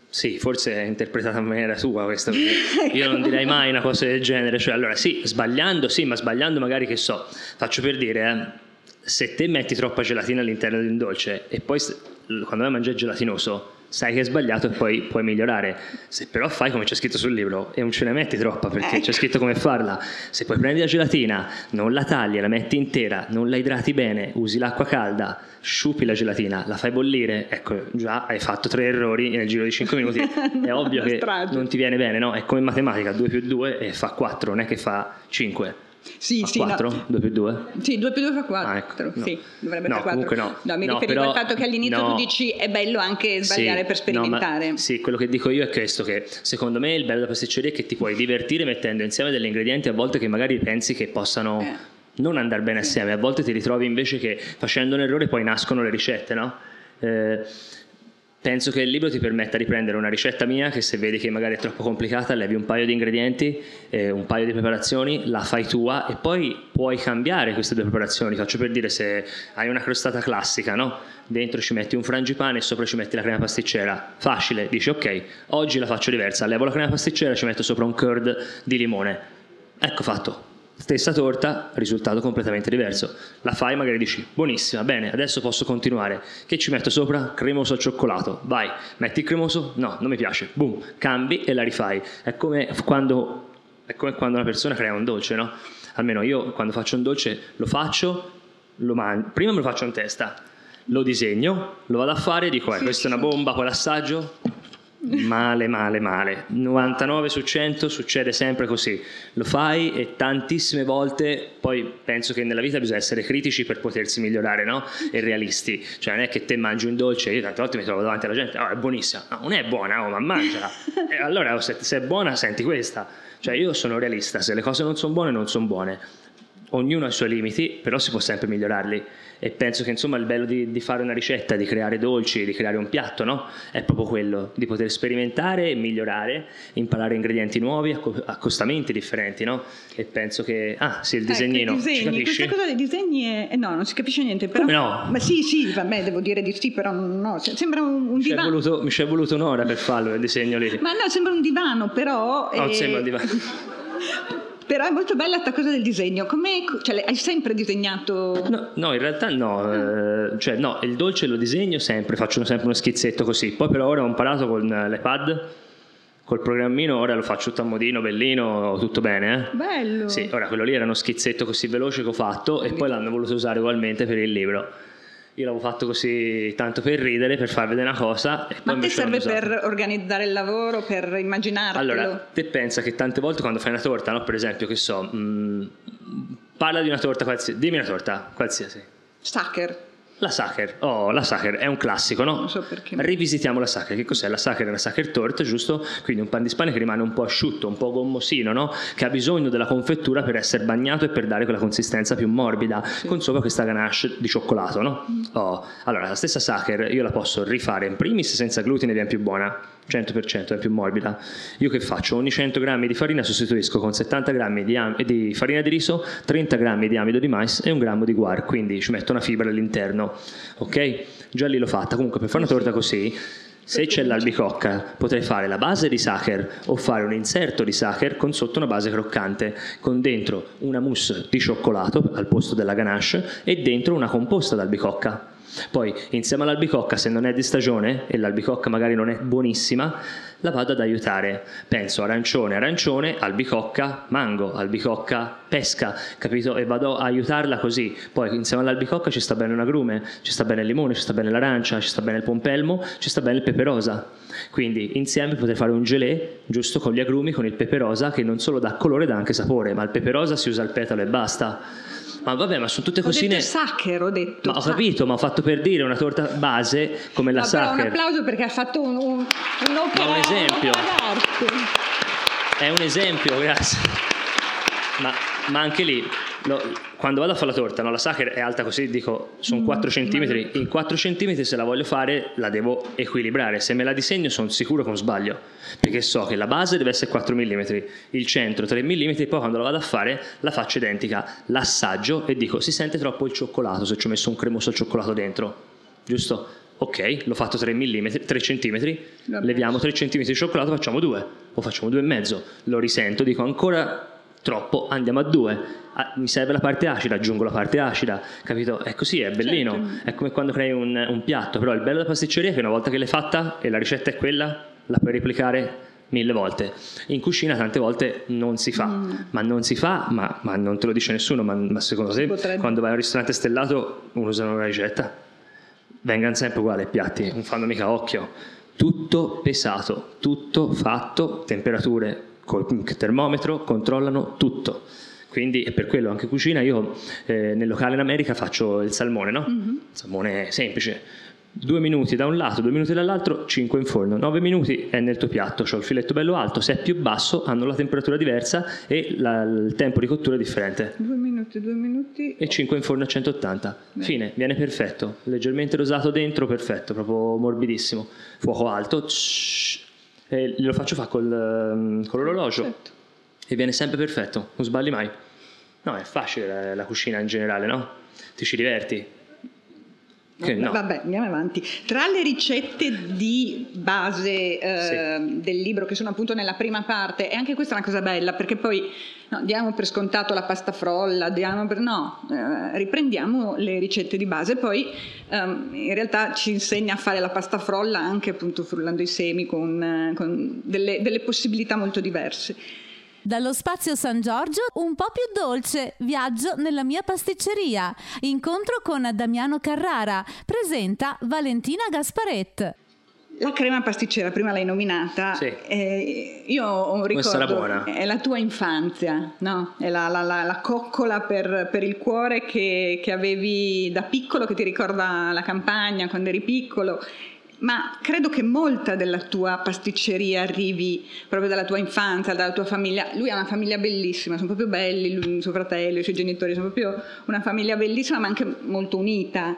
sì, forse è interpretata in maniera tua questa. Io non direi mai una cosa del genere. Cioè, allora, sì, sbagliando, sì, ma sbagliando magari che so. Faccio per dire, eh, se te metti troppa gelatina all'interno di un dolce e poi quando vai a mangiare gelatinoso sai che hai sbagliato e poi puoi migliorare. Se però fai come c'è scritto sul libro e non ce ne metti troppa perché c'è scritto come farla, se poi prendi la gelatina, non la tagli, la metti intera, non la idrati bene, usi l'acqua calda, sciupi la gelatina, la fai bollire, ecco già hai fatto tre errori nel giro di 5 minuti, è ovvio che non ti viene bene, no? È come in matematica, 2 più 2 e fa 4, non è che fa 5 sì, fa sì, 4? No. 2 più 2? Sì, 2 più 2 fa 4. Ah, ecco, no. Sì, dovrebbe no, fare 4. Comunque no. no mi no, riferivo però, al fatto che all'inizio tu dici è bello anche sbagliare sì, per sperimentare. Ma, sì, quello che dico io è questo, che secondo me il bello della pasticceria è che ti puoi divertire mettendo insieme degli ingredienti a volte che magari pensi che possano... Eh. Non andare bene assieme, a volte ti ritrovi invece che facendo un errore poi nascono le ricette, no? Eh, Penso che il libro ti permetta di prendere una ricetta mia che se vedi che magari è troppo complicata, levi un paio di ingredienti, eh, un paio di preparazioni, la fai tua e poi puoi cambiare queste due preparazioni. Faccio per dire se hai una crostata classica, no? Dentro ci metti un frangipane e sopra ci metti la crema pasticcera. Facile, dici ok, oggi la faccio diversa, levo la crema pasticcera, ci metto sopra un curd di limone. Ecco fatto. Stessa torta, risultato completamente diverso. La fai, magari dici, buonissima, bene, adesso posso continuare. Che ci metto sopra? Cremoso al cioccolato. Vai, metti il cremoso? No, non mi piace. Boom, cambi e la rifai. È come quando, è come quando una persona crea un dolce, no? Almeno io quando faccio un dolce lo faccio, lo mangio. Prima me lo faccio in testa, lo disegno, lo vado a fare e dico, eh, questa è una bomba, poi l'assaggio. Male, male, male. 99 su 100 succede sempre così. Lo fai e tantissime volte, poi penso che nella vita bisogna essere critici per potersi migliorare, no? E realisti. Cioè non è che te mangi un dolce, io tante volte mi trovo davanti alla gente, oh, è buonissima. No, non è buona, oh, ma mangiala. E allora se, se è buona senti questa. Cioè io sono realista, se le cose non sono buone non sono buone. Ognuno ha i suoi limiti, però si può sempre migliorarli e penso che insomma il bello di, di, fare una ricetta, di creare dolci, di creare un piatto, no? È proprio quello, di poter sperimentare e migliorare, imparare ingredienti nuovi, acco- accostamenti differenti, no? E penso che... Ah, sì, il disegnino, ecco, disegni? Questa cosa dei disegni è... eh, no, non si capisce niente, però... Come no? Ma sì, sì, vabbè, devo dire di sì, però no, se- sembra un, un è divano. voluto, mi ci è voluto un'ora per farlo il disegno lì. Ma no, sembra un divano, però... No, eh, sembra un divano. Però è molto bella questa cosa del disegno. Come, cioè, hai sempre disegnato... No, no, in realtà no, eh, cioè no, il dolce lo disegno sempre, faccio sempre uno schizzetto così, poi però ora ho imparato con l'iPad, col programmino, ora lo faccio tutto a modino, bellino, tutto bene, eh? Bello. Sì, ora quello lì era uno schizzetto così veloce che ho fatto e poi l'hanno voluto usare ugualmente per il libro. Io l'avevo fatto così tanto per ridere, per far vedere una cosa. Ma a te invece l'hanno serve per organizzare il lavoro, per immaginartelo? Allora, te pensa che tante volte quando fai una torta, no? per esempio, che so, mh, parla di una torta qualsiasi, dimmi una torta qualsiasi. Sacher. La Sacher, oh, la Sacher è un classico, no? Non so perché. Rivisitiamo la Sacher. Che cos'è? La Sacher è una Sacher torta, giusto? Quindi un pan di spagna che rimane un po' asciutto, un po' gommosino, no? Che ha bisogno della confettura per essere bagnato e per dare quella consistenza più morbida, con sopra questa ganache di cioccolato, no? Oh, allora, la stessa Sacher io la posso rifare in primis senza glutine viene più buona. 100% è più morbida. Io che faccio? Ogni 100 grammi di farina sostituisco con 70 grammi di, am- di farina di riso, 30 grammi di amido di mais e un grammo di guar, quindi ci metto una fibra all'interno. Ok? Già lì l'ho fatta. Comunque per fare una torta così, se c'è l'albicocca, potrei fare la base di sacher o fare un inserto di sacher con sotto una base croccante, con dentro una mousse di cioccolato al posto della ganache e dentro una composta d'albicocca. Poi insieme all'albicocca, se non è di stagione e l'albicocca magari non è buonissima, la vado ad aiutare. Penso arancione, arancione, albicocca, mango, albicocca, pesca, capito? E vado a aiutarla così. Poi insieme all'albicocca ci sta bene un agrume, ci sta bene il limone, ci sta bene l'arancia, ci sta bene il pompelmo, ci sta bene il pepe rosa. Quindi insieme potrei fare un gelé, giusto con gli agrumi, con il pepe rosa, che non solo dà colore, dà anche sapore, ma il pepe rosa si usa il petalo e basta. Ma vabbè, ma sono tutte cosine. Ho detto sacher, ho detto. Ma ho capito, ma ho fatto per dire una torta base come la no, sacher. un applauso perché ha fatto un, un, un'opera. Ma un esempio. È un esempio, grazie. Ma, ma anche lì, no, quando vado a fare la torta, no, la sacher è alta così, dico sono mm, 4 cm. In 4 cm se la voglio fare la devo equilibrare. Se me la disegno sono sicuro che non sbaglio perché so che la base deve essere 4 mm, il centro 3 mm, poi quando la vado a fare la faccio identica, l'assaggio e dico si sente troppo il cioccolato se ci ho messo un cremoso al cioccolato dentro, giusto? Ok, l'ho fatto 3 mm, 3 cm, leviamo 3 cm di cioccolato, facciamo 2 o facciamo 2,5, lo risento, dico ancora troppo, andiamo a 2 ah, mi serve la parte acida, aggiungo la parte acida, capito? È così, è bellino, certo. è come quando crei un, un, piatto, però il bello della pasticceria è che una volta che l'hai fatta e la ricetta è quella, la puoi replicare mille volte. In cucina tante volte non si fa, mm. ma non si fa, ma, ma, non te lo dice nessuno, ma, ma secondo te potrebbe. quando vai a un ristorante stellato uno usa una ricetta? Vengano sempre uguali i piatti, non fanno mica occhio. Tutto pesato, tutto fatto, temperature col termometro, controllano tutto. Quindi è per quello anche cucina, io eh, nel locale in America faccio il salmone, no? Mm-hmm. Salmone semplice Due minuti da un lato, due minuti dall'altro, 5 in forno. 9 minuti è nel tuo piatto, c'ho il filetto bello alto, se è più basso hanno la temperatura diversa e la, il tempo di cottura è differente. Due minuti, due minuti. E 5 in forno a 180. Beh. Fine, viene perfetto. Leggermente rosato dentro, perfetto, proprio morbidissimo. Fuoco alto, e lo faccio fare col, ehm, con l'orologio. Perfetto. E viene sempre perfetto, non sbagli mai. No, è facile la, la cucina in generale, no? Ti ci diverti no. Vabbè, andiamo avanti. Tra le ricette di base eh, sì. del libro, che sono appunto nella prima parte, e anche questa è una cosa bella, perché poi no, diamo per scontato la pasta frolla, diamo per, no, eh, riprendiamo le ricette di base, poi ehm, in realtà ci insegna a fare la pasta frolla anche appunto frullando i semi con, con delle, delle possibilità molto diverse. Dallo spazio San Giorgio un po' più dolce, viaggio nella mia pasticceria. Incontro con Damiano Carrara. Presenta Valentina Gasparet. La crema pasticcera, prima l'hai nominata, sì. eh, io ho un ricordo, è la tua infanzia, no? è la, la, la, la coccola per, per, il cuore che, che avevi da piccolo, che ti ricorda la campagna quando eri piccolo ma credo che molta della tua pasticceria arrivi proprio dalla tua infanzia, dalla tua famiglia. Lui ha una famiglia bellissima, sono proprio belli, lui, suo fratello, i suoi genitori, sono proprio una famiglia bellissima ma anche molto unita,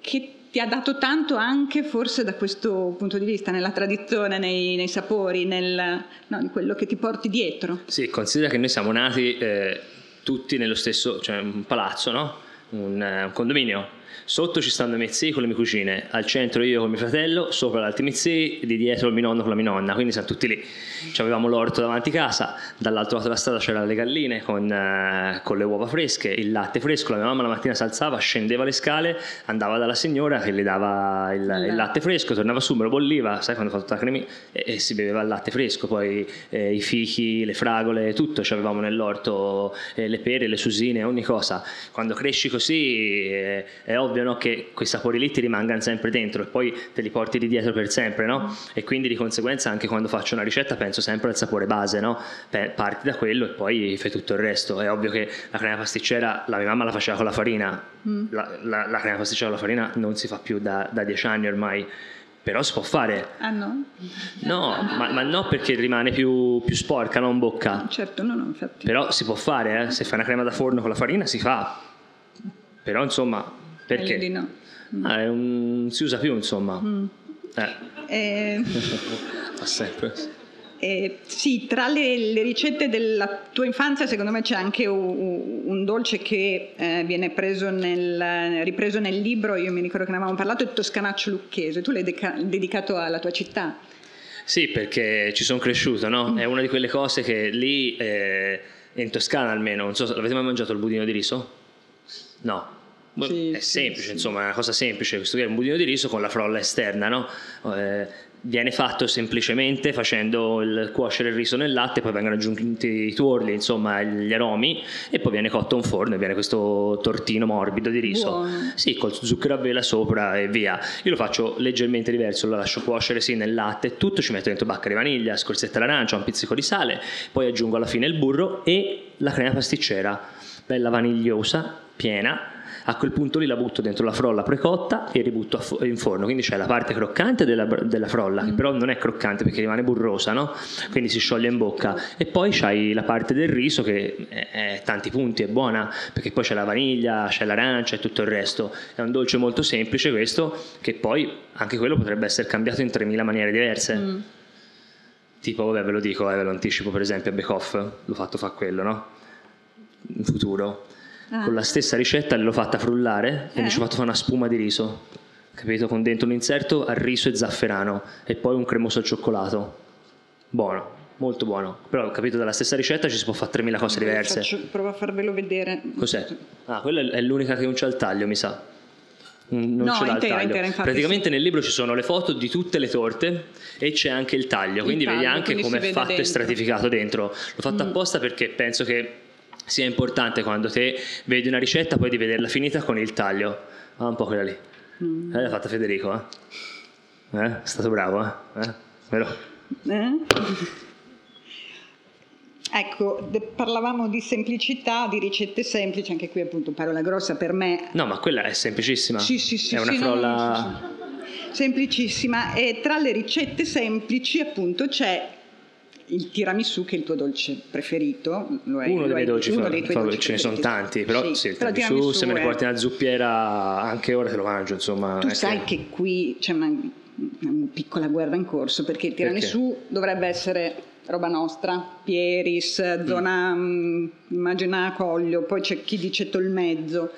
che ti ha dato tanto anche forse da questo punto di vista, nella tradizione, nei, nei sapori, nel, no, in quello che ti porti dietro. Sì, considera che noi siamo nati eh, tutti nello stesso, cioè un palazzo, no? un, un condominio Sotto ci stanno i miei zii con le mie cucine, al centro io con mio fratello, sopra l'altro miei zii, di dietro il mio nonno con la mia nonna, quindi siamo tutti lì. Ci avevamo l'orto davanti casa, dall'altro lato della strada c'erano le galline con, eh, con, le uova fresche, il latte fresco, la mia mamma la mattina si alzava, scendeva le scale, andava dalla signora che le dava il, il latte fresco, tornava su, me lo bolliva, sai quando ho fatto la crema, e, e, si beveva il latte fresco, poi eh, i fichi, le fragole, tutto ci avevamo nell'orto, eh, le pere, le susine, ogni cosa. Quando cresci così eh, è ovvio ovvio no, che quei sapori lì ti rimangano sempre dentro e poi te li porti di dietro per sempre, no? E quindi di conseguenza anche quando faccio una ricetta penso sempre al sapore base, no? Parti da quello e poi fai tutto il resto. È ovvio che la crema pasticcera, la mia mamma la faceva con la farina, mm. la, la, la, crema pasticcera con la farina non si fa più da, da dieci anni ormai però si può fare. Ah no? No, ma, ma no perché rimane più, più, sporca, non bocca. Certo, no, no, infatti. Però si può fare, eh? se fai una crema da forno con la farina si fa. Però insomma, perché? Di no. Ah, un... si usa più, insomma. Mm. Eh. Eh... Fa sempre. Eh, sì, tra le, le, ricette della tua infanzia secondo me c'è anche un, un dolce che eh, viene nel, ripreso nel libro, io mi ricordo che ne avevamo parlato, il toscanaccio lucchese, tu l'hai deca- dedicato alla tua città. Sì, perché ci sono cresciuto, no? Mm. È una di quelle cose che lì, eh, in Toscana almeno, non so, avete mai mangiato il budino di riso? No, Sì, è semplice, sì, insomma, è una cosa semplice. Questo qui è un budino di riso con la frolla esterna, no? Eh, viene fatto semplicemente facendo il cuocere il riso nel latte, poi vengono aggiunti i tuorli, insomma, gli aromi e poi viene cotto in forno e viene questo tortino morbido di riso. Buono. Sì, col zucchero a vela sopra e via. Io lo faccio leggermente diverso, lo lascio cuocere sì nel latte tutto, ci metto dentro bacca di vaniglia, scorzetta d'arancia, un pizzico di sale, poi aggiungo alla fine il burro e la crema pasticcera, bella vanigliosa, piena a quel punto lì la butto dentro la frolla precotta e ributto in forno, quindi c'è la parte croccante della, della frolla, che mm. però non è croccante perché rimane burrosa, no? quindi si scioglie in bocca, e poi c'hai la parte del riso che è, è tanti punti, è buona, perché poi c'è la vaniglia, c'è l'arancia e tutto il resto, è un dolce molto semplice questo, che poi anche quello potrebbe essere cambiato in 3000 maniere diverse. Mm. Tipo, vabbè, ve lo dico, eh, ve lo anticipo, per esempio a Bake Off, l'ho fatto fa quello, no? In futuro ah. con la stessa ricetta l'ho fatta frullare e mi ci ho fatto fare una spuma di riso, capito? Con dentro un inserto al riso e zafferano e poi un cremoso al cioccolato. Buono, molto buono. Però ho capito dalla stessa ricetta ci si può fare 3000 cose diverse. Faccio, provo a farvelo vedere. Cos'è? Ah, quella è l'unica che non c'ha il taglio, mi sa. Non no, ce l'ha intera, il taglio. Intera, Praticamente sì. nel libro ci sono le foto di tutte le torte e c'è anche il taglio, quindi il taglio, vedi anche come è fatto dentro. e stratificato dentro. L'ho fatto mm. apposta perché penso che sia importante quando te vedi una ricetta poi di vederla finita con il taglio. Ah, un po' quella lì. Mm. Eh, l'ha fatta Federico, eh? eh? È stato bravo, eh? eh? Vero? Eh? Ecco, parlavamo di semplicità, di ricette semplici, anche qui appunto parola grossa per me. No, ma quella è semplicissima. Sì, sì, sì. È una sì, frolla... No, no, sì, Semplicissima e tra le ricette semplici appunto c'è il tiramisù che è il tuo dolce preferito lo è, uno, lo dei dolci, uno dei tuoi fa, dolci ce ne sono tanti però sì, sì il però tiramisù, tiramisù se me ne porti una zuppiera anche ora te lo mangio insomma tu sai che... che qui c'è una, una, piccola guerra in corso perché il tiramisù perché? dovrebbe essere roba nostra Pieris zona mm. immagina Coglio poi c'è chi dice Tolmezzo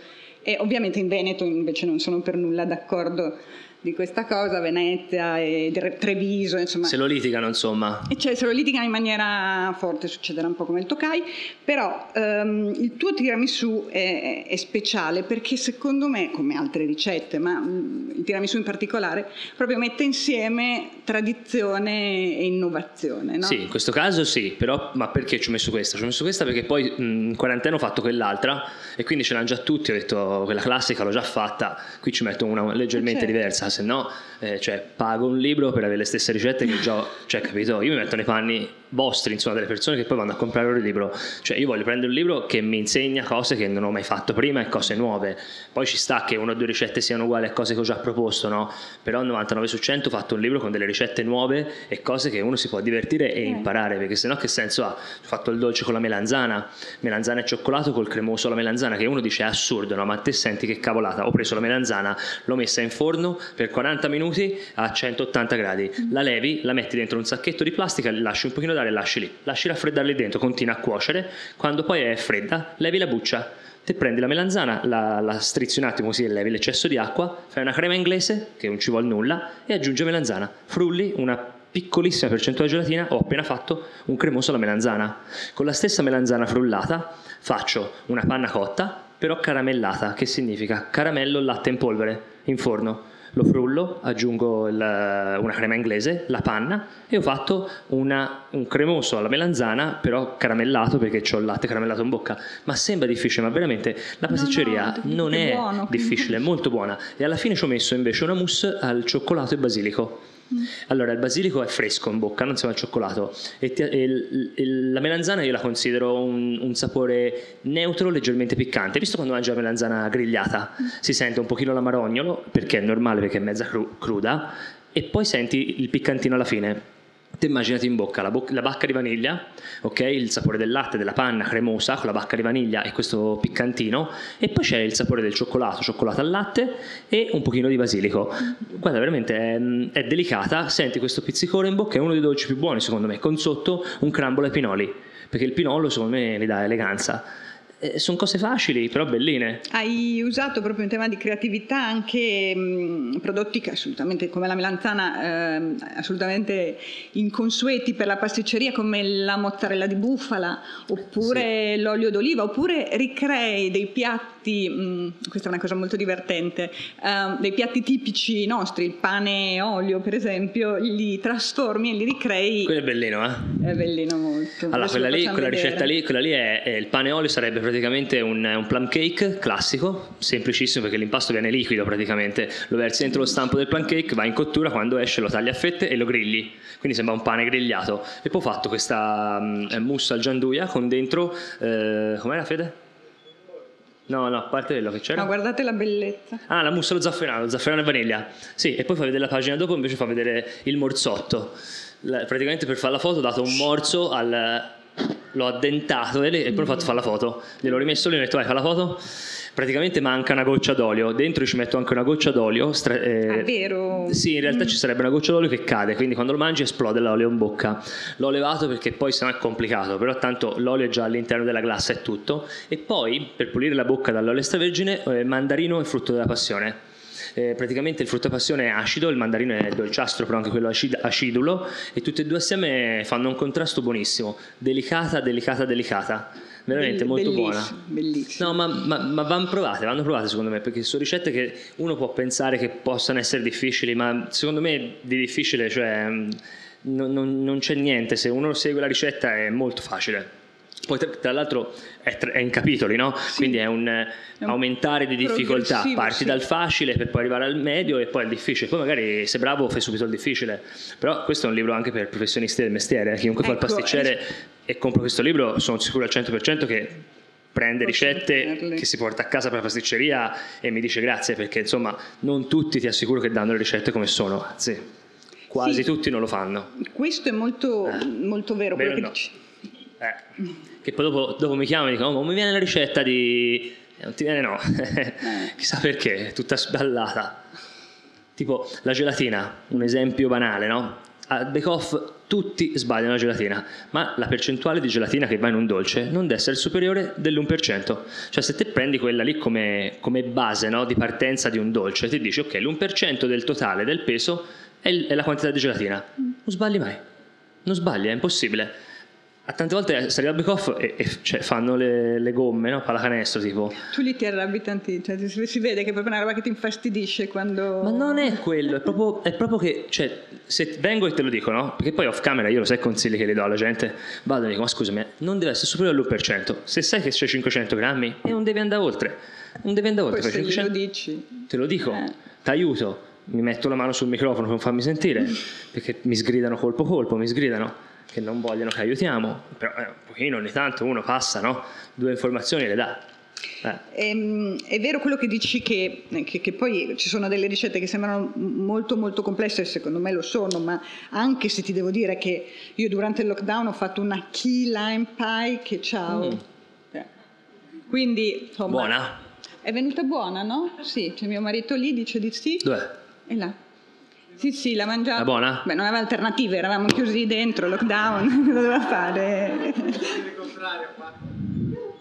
e ovviamente in Veneto invece non sono per nulla d'accordo di questa cosa, Venezia e Treviso, insomma. Se lo litigano, insomma. E cioè, se lo litigano in maniera forte succederà un po' come il Tokai, però um, il tuo tiramisù è, è, speciale perché secondo me, come altre ricette, ma um, il tiramisù in particolare, proprio mette insieme tradizione e innovazione, no? Sì, in questo caso sì, però ma perché ci ho messo questa? Ci ho messo questa perché poi in quarantena ho fatto quell'altra e quindi ce l'hanno già tutti, ho detto quella classica l'ho già fatta, qui ci metto una leggermente certo. diversa se no eh, cioè, pago un libro per avere le stesse ricette che già, cioè, capito? Io mi metto nei panni vostri, insomma, delle persone che poi vanno a comprare il libro. Cioè, io voglio prendere un libro che mi insegna cose che non ho mai fatto prima e cose nuove. Poi ci sta che una o due ricette siano uguali a cose che ho già proposto, no? Però 99 su 100 ho fatto un libro con delle ricette nuove e cose che uno si può divertire e imparare, perché sennò che senso ha? Ho fatto il dolce con la melanzana, melanzana e cioccolato col cremoso alla melanzana, che uno dice è assurdo, no? Ma te senti che cavolata. Ho preso la melanzana, l'ho messa in forno per 40 minuti a 180 gradi, la levi, la metti dentro un sacchetto di plastica, lasci un pochino d'aria e lasci lì, lasci raffreddare lì dentro, continua a cuocere, quando poi è fredda levi la buccia, te prendi la melanzana, la, la strizzi un attimo così e levi l'eccesso di acqua, fai una crema inglese che non ci vuole nulla e aggiungi melanzana, frulli una piccolissima percentuale di gelatina, ho appena fatto un cremoso alla melanzana. Con la stessa melanzana frullata faccio una panna cotta, però caramellata, che significa caramello latte in polvere in forno lo frullo, aggiungo il, una crema inglese, la panna e ho fatto una, un cremoso alla melanzana, però caramellato perché ho il latte caramellato in bocca. Ma sembra difficile, ma veramente la pasticceria no, no, non è buono. difficile, è molto buona. E alla fine ci ho messo invece una mousse al cioccolato e basilico allora, il basilico è fresco in bocca, non sembra il cioccolato. E, ti, e il, il, la melanzana io la considero un, un, sapore neutro, leggermente piccante. Visto quando mangi la melanzana grigliata, si sente un pochino l'amarognolo, perché è normale, perché è mezza cru, cruda, e poi senti il piccantino alla fine Te immaginati in bocca la, bo- la, bacca di vaniglia, ok? Il sapore del latte, della panna cremosa con la bacca di vaniglia e questo piccantino, e poi c'è il sapore del cioccolato, cioccolato al latte e un pochino di basilico. Guarda, veramente è, è delicata, senti questo pizzicore in bocca, è uno dei dolci più buoni secondo me, con sotto un crumble ai pinoli, perché il pinolo secondo me gli dà eleganza eh, sono cose facili, però belline. Hai usato proprio in tema di creatività anche mh, prodotti che assolutamente, come la melanzana, eh, assolutamente inconsueti per la pasticceria, come la mozzarella di bufala, oppure sì. l'olio d'oliva, oppure ricrei dei piatti, mh, questa è una cosa molto divertente, eh, dei piatti tipici nostri, il pane e olio per esempio, li trasformi e li ricrei. Quello è bellino, eh? È bellino molto. Allora, quella, lì, quella ricetta lì, quella lì è, è il pane e olio sarebbe praticamente un, un, plum cake classico, semplicissimo perché l'impasto viene liquido praticamente, lo versi dentro lo stampo del plum cake, va in cottura, quando esce lo tagli a fette e lo grilli, quindi sembra un pane grigliato. E poi ho fatto questa um, mousse al gianduia con dentro, eh, com'era Fede? No, no, a parte quello che c'era. Ma guardate la bellezza. Ah, la mousse allo zafferano, zafferano e vaniglia. Sì, e poi fa vedere la pagina dopo, invece fa vedere il morzotto. La, praticamente per fare la foto ho dato un morso al, l'ho addentato e, poi ho fatto fare la foto. Gliel'ho rimesso lì e ho detto vai fa la foto. Praticamente manca una goccia d'olio, dentro ci metto anche una goccia d'olio. Stra- eh, ah, vero? Sì, in realtà mm. ci sarebbe una goccia d'olio che cade, quindi quando lo mangi esplode l'olio in bocca. L'ho levato perché poi sennò è complicato, però tanto l'olio è già all'interno della glassa e tutto. E poi per pulire la bocca dall'olio extravergine, eh, mandarino e frutto della passione eh, praticamente il frutto passione è acido, il mandarino è dolciastro, però anche quello acid- acidulo, e tutte e due assieme fanno un contrasto buonissimo, delicata, delicata, delicata. Veramente Bell- molto buona. Bellissimo. No, ma, ma, ma, vanno provate, vanno provate secondo me, perché sono ricette che uno può pensare che possano essere difficili, ma secondo me di difficile, cioè non, non, non c'è niente, se uno segue la ricetta è molto facile. Poi tra, l'altro è, è, in capitoli, no? Sì. Quindi è un, è un, aumentare di difficoltà. Parti sì. dal facile per poi arrivare al medio e poi al difficile. Poi magari sei bravo fai subito il difficile. Però questo è un libro anche per professionisti del mestiere. Eh. Chiunque ecco, fa il ecco, pasticcere e compra questo libro sono sicuro al 100% che prende ricette che si porta a casa per la pasticceria e mi dice grazie perché insomma non tutti ti assicuro che danno le ricette come sono, anzi quasi sì. tutti non lo fanno. Questo è molto, eh. molto vero, vero quello che no. dici. Eh che poi dopo, dopo mi chiamano e dicono, oh, mi viene la ricetta di... Non ti viene no, chissà perché, è tutta sballata. Tipo la gelatina, un esempio banale, no? A Bake Off tutti sbagliano la gelatina, ma la percentuale di gelatina che va in un dolce non deve essere superiore dell'1%. Cioè se te prendi quella lì come, come base no, di partenza di un dolce, ti dici ok, l'1% del totale del peso è, è la quantità di gelatina. Non sbagli mai, non sbagli, è impossibile tante volte si arriva al back-off e, e cioè, fanno le, le, gomme, no? pallacanestro tipo. Tu li ti arrabbi tanti, cioè, si vede che è proprio una roba che ti infastidisce quando... Ma non è quello, è proprio, è proprio che, cioè, se vengo e te lo dico, no? Perché poi off camera io lo sai consigli che le do alla gente, vado e dico, ma scusami, non deve essere superiore all'1%, se sai che c'è 500 grammi e non devi andare oltre, non devi andare oltre. Poi se 500... lo dici... Te lo dico, eh. ti aiuto, mi metto la mano sul microfono per non farmi sentire, perché mi sgridano colpo colpo, mi sgridano che non vogliono che aiutiamo, però eh, un pochino ogni tanto uno passa, no? Due informazioni le dà. Eh. È, ehm, è, vero quello che dici che, che, che, poi ci sono delle ricette che sembrano molto molto complesse, secondo me lo sono, ma anche se ti devo dire che io durante il lockdown ho fatto una key lime pie che ciao. Mm. Eh. Quindi insomma, buona. È venuta buona, no? Sì, c'è mio marito lì, dice di sì. Dov'è? È là. Sì, sì, la mangiava. È buona? Beh, non aveva alternative, eravamo chiusi dentro, lockdown, cosa doveva fare?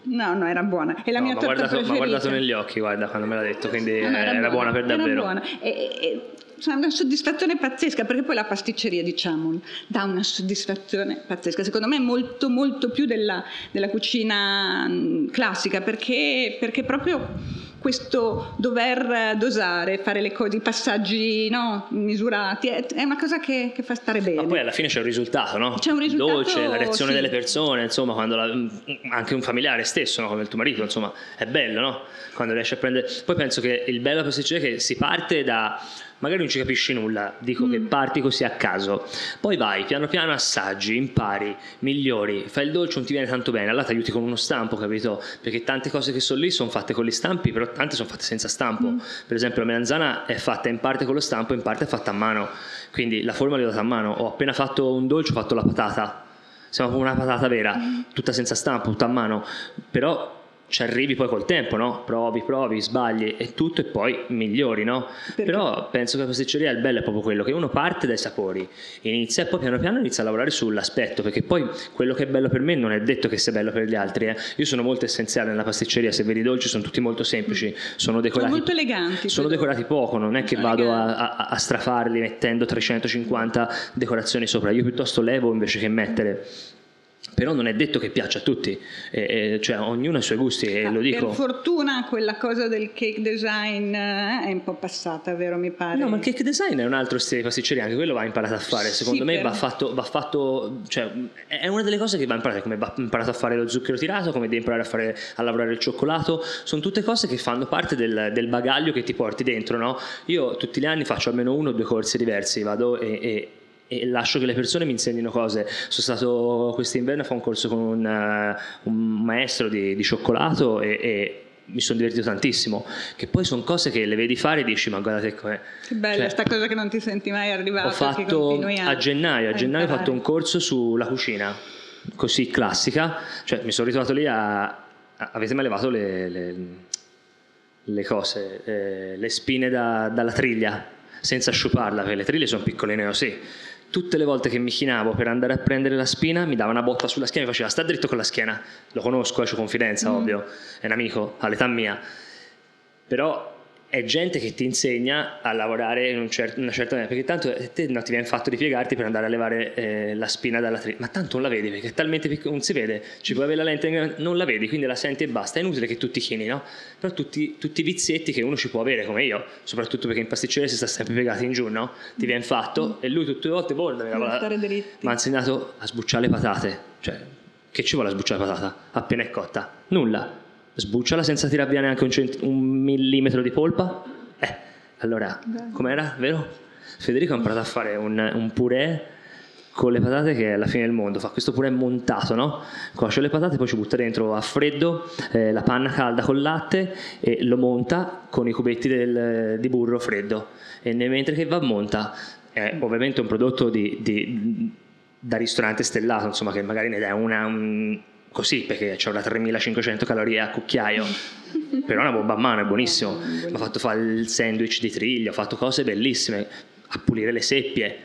No, no, era buona. E la no, mia ma torta guardato, preferita. Ma guardato negli occhi, guarda, quando me l'ha detto, quindi no, no, era, era, buona, buona per davvero. Era buona. E, e, e, una soddisfazione pazzesca, perché poi la pasticceria, diciamo, dà una soddisfazione pazzesca. Secondo me molto, molto più della, della cucina classica, perché, perché proprio questo dover dosare, fare le cose, i passaggi no, misurati, è, è, una cosa che, che, fa stare bene. Ma poi alla fine c'è un risultato, no? C'è un risultato. Dolce, la reazione sì. delle persone, insomma, quando la, anche un familiare stesso, no? come il tuo marito, insomma, è bello, no? Quando riesci a prendere... Poi penso che il bello per è che si parte da magari non ci capisci nulla, dico mm. che parti così a caso, poi vai piano piano assaggi, impari, migliori, fai il dolce, non ti viene tanto bene, allora ti aiuti con uno stampo, capito? Perché tante cose che sono lì sono fatte con gli stampi, però tante sono fatte senza stampo. Mm. Per esempio la melanzana è fatta in parte con lo stampo, in parte è fatta a mano, quindi la forma l'ho data a mano, ho appena fatto un dolce, ho fatto la patata, siamo come una patata vera, mm. tutta senza stampo, tutta a mano, però ci arrivi poi col tempo, no? Provi, provi, sbagli e tutto e poi migliori, no? Perché? Però penso che la pasticceria il bello è proprio quello che uno parte dai sapori, inizia e poi piano piano inizia a lavorare sull'aspetto, perché poi quello che è bello per me non è detto che sia bello per gli altri. Eh. Io sono molto essenziale nella pasticceria, se vedi i dolci sono tutti molto semplici, sono decorati, sono molto eleganti. Sono decorati poco, non è che vado a, a, a strafarli mettendo 350 decorazioni sopra, io piuttosto levo invece che mettere però non è detto che piaccia a tutti, eh, eh, cioè ognuno ha i suoi gusti e ah, lo dico. Per fortuna quella cosa del cake design eh, è un po' passata, vero mi pare? No, ma il cake design è un altro stile di pasticceria, anche quello va imparato a fare, secondo sì, me va, fatto, va fatto, cioè è una delle cose che va imparato, come va imparato a fare lo zucchero tirato, come devi imparare a, fare, a lavorare il cioccolato, sono tutte cose che fanno parte del, del, bagaglio che ti porti dentro, no? Io tutti gli anni faccio almeno uno o due corsi diversi, vado e, e e lascio che le persone mi insegnino cose. Sono stato quest'inverno a fare un corso con un, uh, un maestro di, di cioccolato e, e, mi sono divertito tantissimo. Che poi sono cose che le vedi fare e dici: Ma guardate com'è. Che bella, cioè, sta cosa che non ti senti mai arrivare. Ho fatto a, a gennaio, a gennaio ho fatto un corso sulla cucina così classica. Cioè, mi sono ritrovato lì a. a avete mai levato le, le, le cose, eh, le spine da, dalla triglia? senza sciuparla, perché le triglie sono piccoline così tutte le volte che mi chinavo per andare a prendere la spina mi dava una botta sulla schiena e mi faceva sta dritto con la schiena lo conosco, eh, ho confidenza mm. ovvio. È un amico all'età mia. Però è gente che ti insegna a lavorare in un cer- una certa maniera, perché tanto te non ti viene fatto di piegarti per andare a levare eh, la spina dalla triglia, ma tanto non la vedi perché è talmente piccola, non si vede, ci puoi avere la lente, non la vedi, quindi la senti e basta, è inutile che tu ti chini, no? Però tutti, tutti i vizietti che uno ci può avere, come io, soprattutto perché in pasticceria si sta sempre piegati in giù, no? Ti viene fatto mm. e lui tutte le volte borda, mi ha insegnato a sbucciare le patate, cioè che ci vuole a sbucciare la patata appena è cotta? Nulla sbucciala senza tirar via neanche un, cent- un millimetro di polpa? Eh, allora, com'era, vero? Federico ha imparato a fare un, un purè con le patate che è la fine del mondo, fa questo purè montato, no? Cuoce le patate, poi ci butta dentro a freddo eh, la panna calda col latte e lo monta con i cubetti del, di burro freddo. E mentre che va monta, è ovviamente un prodotto di, di, da ristorante stellato, insomma, che magari ne dà una... Un, così perché c'è una 3500 calorie a cucchiaio. Però è una bomba a mano è buonissimo. Mi ha fatto fare il sandwich di triglia ho fatto cose bellissime a pulire le seppie.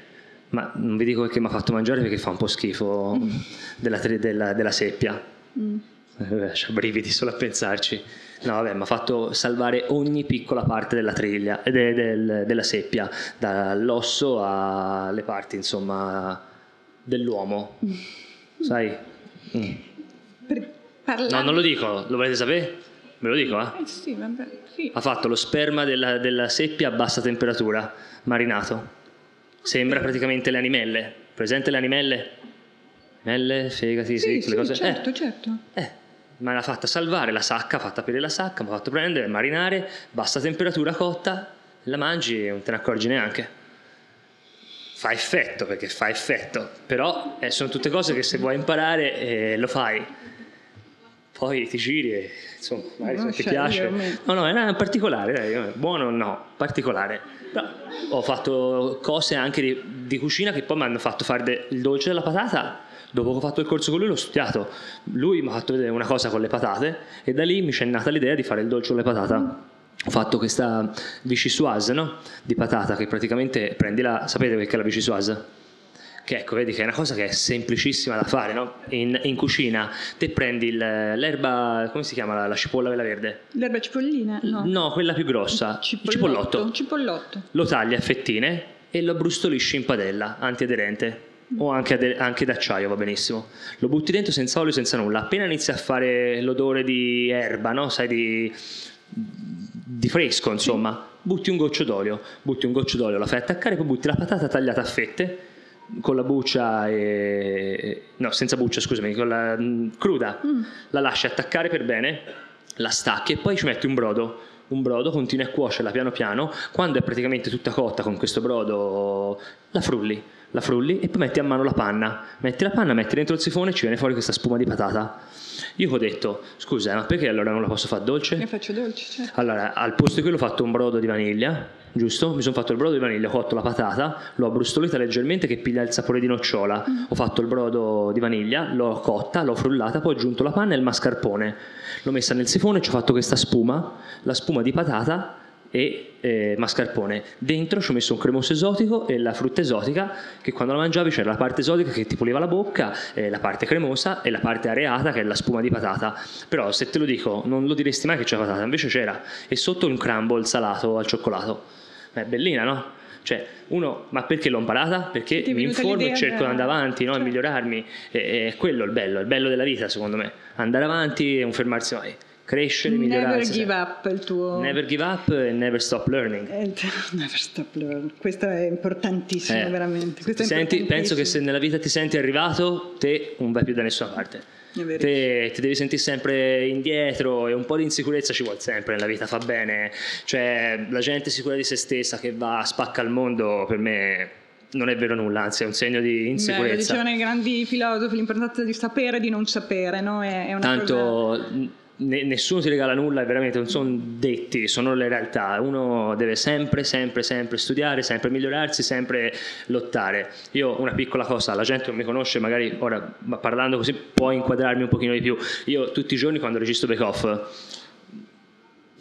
Ma non vi dico che mi ha fatto mangiare perché fa un po' schifo della, della, della seppia. Mm. eh, c'ho brividi solo a pensarci. No vabbè mi ha fatto salvare ogni piccola parte della triglia de, del, della seppia dall'osso alle parti insomma dell'uomo. Mm. sai? Mm. No, non lo dico, lo volete sapere? Ve lo dico, eh? eh sì, vabbè, sì. Ha fatto lo sperma della, della, seppia a bassa temperatura, marinato. Sembra praticamente le animelle. Presente le animelle? Animelle, fegati, sì, sì, sì cose. certo, eh. certo. Eh, ma l'ha fatta salvare la sacca, fatta aprire la sacca, mi ha fatto prendere, marinare, bassa temperatura cotta, la mangi e non te ne accorgi neanche fa effetto perché fa effetto, però eh, sono tutte cose che se vuoi imparare eh, lo fai. Poi ti giri e insomma, magari se ti piace. No, no, era particolare, dai, buono no, particolare. Però ho fatto cose anche di, di cucina che poi mi hanno fatto fare de- il dolce della patata. Dopo che ho fatto il corso con lui l'ho studiato. Lui mi ha fatto vedere una cosa con le patate e da lì mi c'è nata l'idea di fare il dolce con le patate. Mm ho fatto questa vichyssoise no? di patata che praticamente prendi la sapete perché la vichyssoise? Che ecco vedi che è una cosa che è semplicissima da fare no? in, in, cucina te prendi il, l'erba come si chiama la, la, cipolla quella verde? l'erba cipollina? no, no quella più grossa cipollotto. cipollotto. cipollotto lo tagli a fettine e lo brustolisci in padella antiaderente o anche, ade- anche d'acciaio va benissimo lo butti dentro senza olio senza nulla appena inizia a fare l'odore di erba no? sai di di fresco, insomma, butti un goccio d'olio, butti un goccio d'olio, la fai attaccare, poi butti la patata tagliata a fette con la buccia e... no, senza buccia, scusami, con la mm, cruda, mm. la lasci attaccare per bene, la stacchi e poi ci metti un brodo. Un brodo, continui a cuocerla piano piano, quando è praticamente tutta cotta con questo brodo, la frulli, la frulli e poi metti a mano la panna. Metti la panna, metti dentro il sifone e ci viene fuori questa spuma di patata Io ho detto, scusa, ma perché allora non la posso fare dolce? Ne faccio dolce, certo. Allora, al posto di quello ho fatto un brodo di vaniglia, giusto? Mi sono fatto il brodo di vaniglia, ho cotto la patata, l'ho abbrustolita leggermente che piglia il sapore di nocciola. Mm. Ho fatto il brodo di vaniglia, l'ho cotta, l'ho frullata, poi ho aggiunto la panna e il mascarpone. L'ho messa nel sifone, ci ho fatto questa spuma, la spuma di patata e eh, mascarpone. Dentro ci ho messo un cremoso esotico e la frutta esotica che quando la mangiavi c'era la parte esotica che ti puliva la bocca, eh, la parte cremosa e la parte areata che è la spuma di patata. Però se te lo dico non lo diresti mai che c'è patata, invece c'era. E sotto un crumble salato al cioccolato. È bellina, no? Cioè, uno, ma perché l'ho imparata? Perché mi informo e cerco di andare avanti, no? certo. e migliorarmi. E, è quello il bello, il bello della vita, secondo me. Andare avanti e non fermarsi mai crescere, migliorarsi. Never give up il tuo... Never give up e never stop learning. never stop learning. Questo è importantissimo, eh. veramente. Questo senti, penso che se nella vita ti senti arrivato, te non vai più da nessuna parte. Te, ti devi sentire sempre indietro e un po' di insicurezza ci vuole sempre nella vita, fa bene. Cioè, la gente sicura di se stessa che va, spacca il mondo, per me non è vero nulla, anzi è un segno di insicurezza. Beh, dicevano i grandi filosofi l'importanza di sapere e di non sapere, no? È, è una Tanto cosa nessuno ti regala nulla, veramente non sono detti, sono le realtà. Uno deve sempre, sempre, sempre studiare, sempre migliorarsi, sempre lottare. Io una piccola cosa, la gente non mi conosce, magari ora parlando così può inquadrarmi un pochino di più. Io tutti i giorni quando registro Bake Off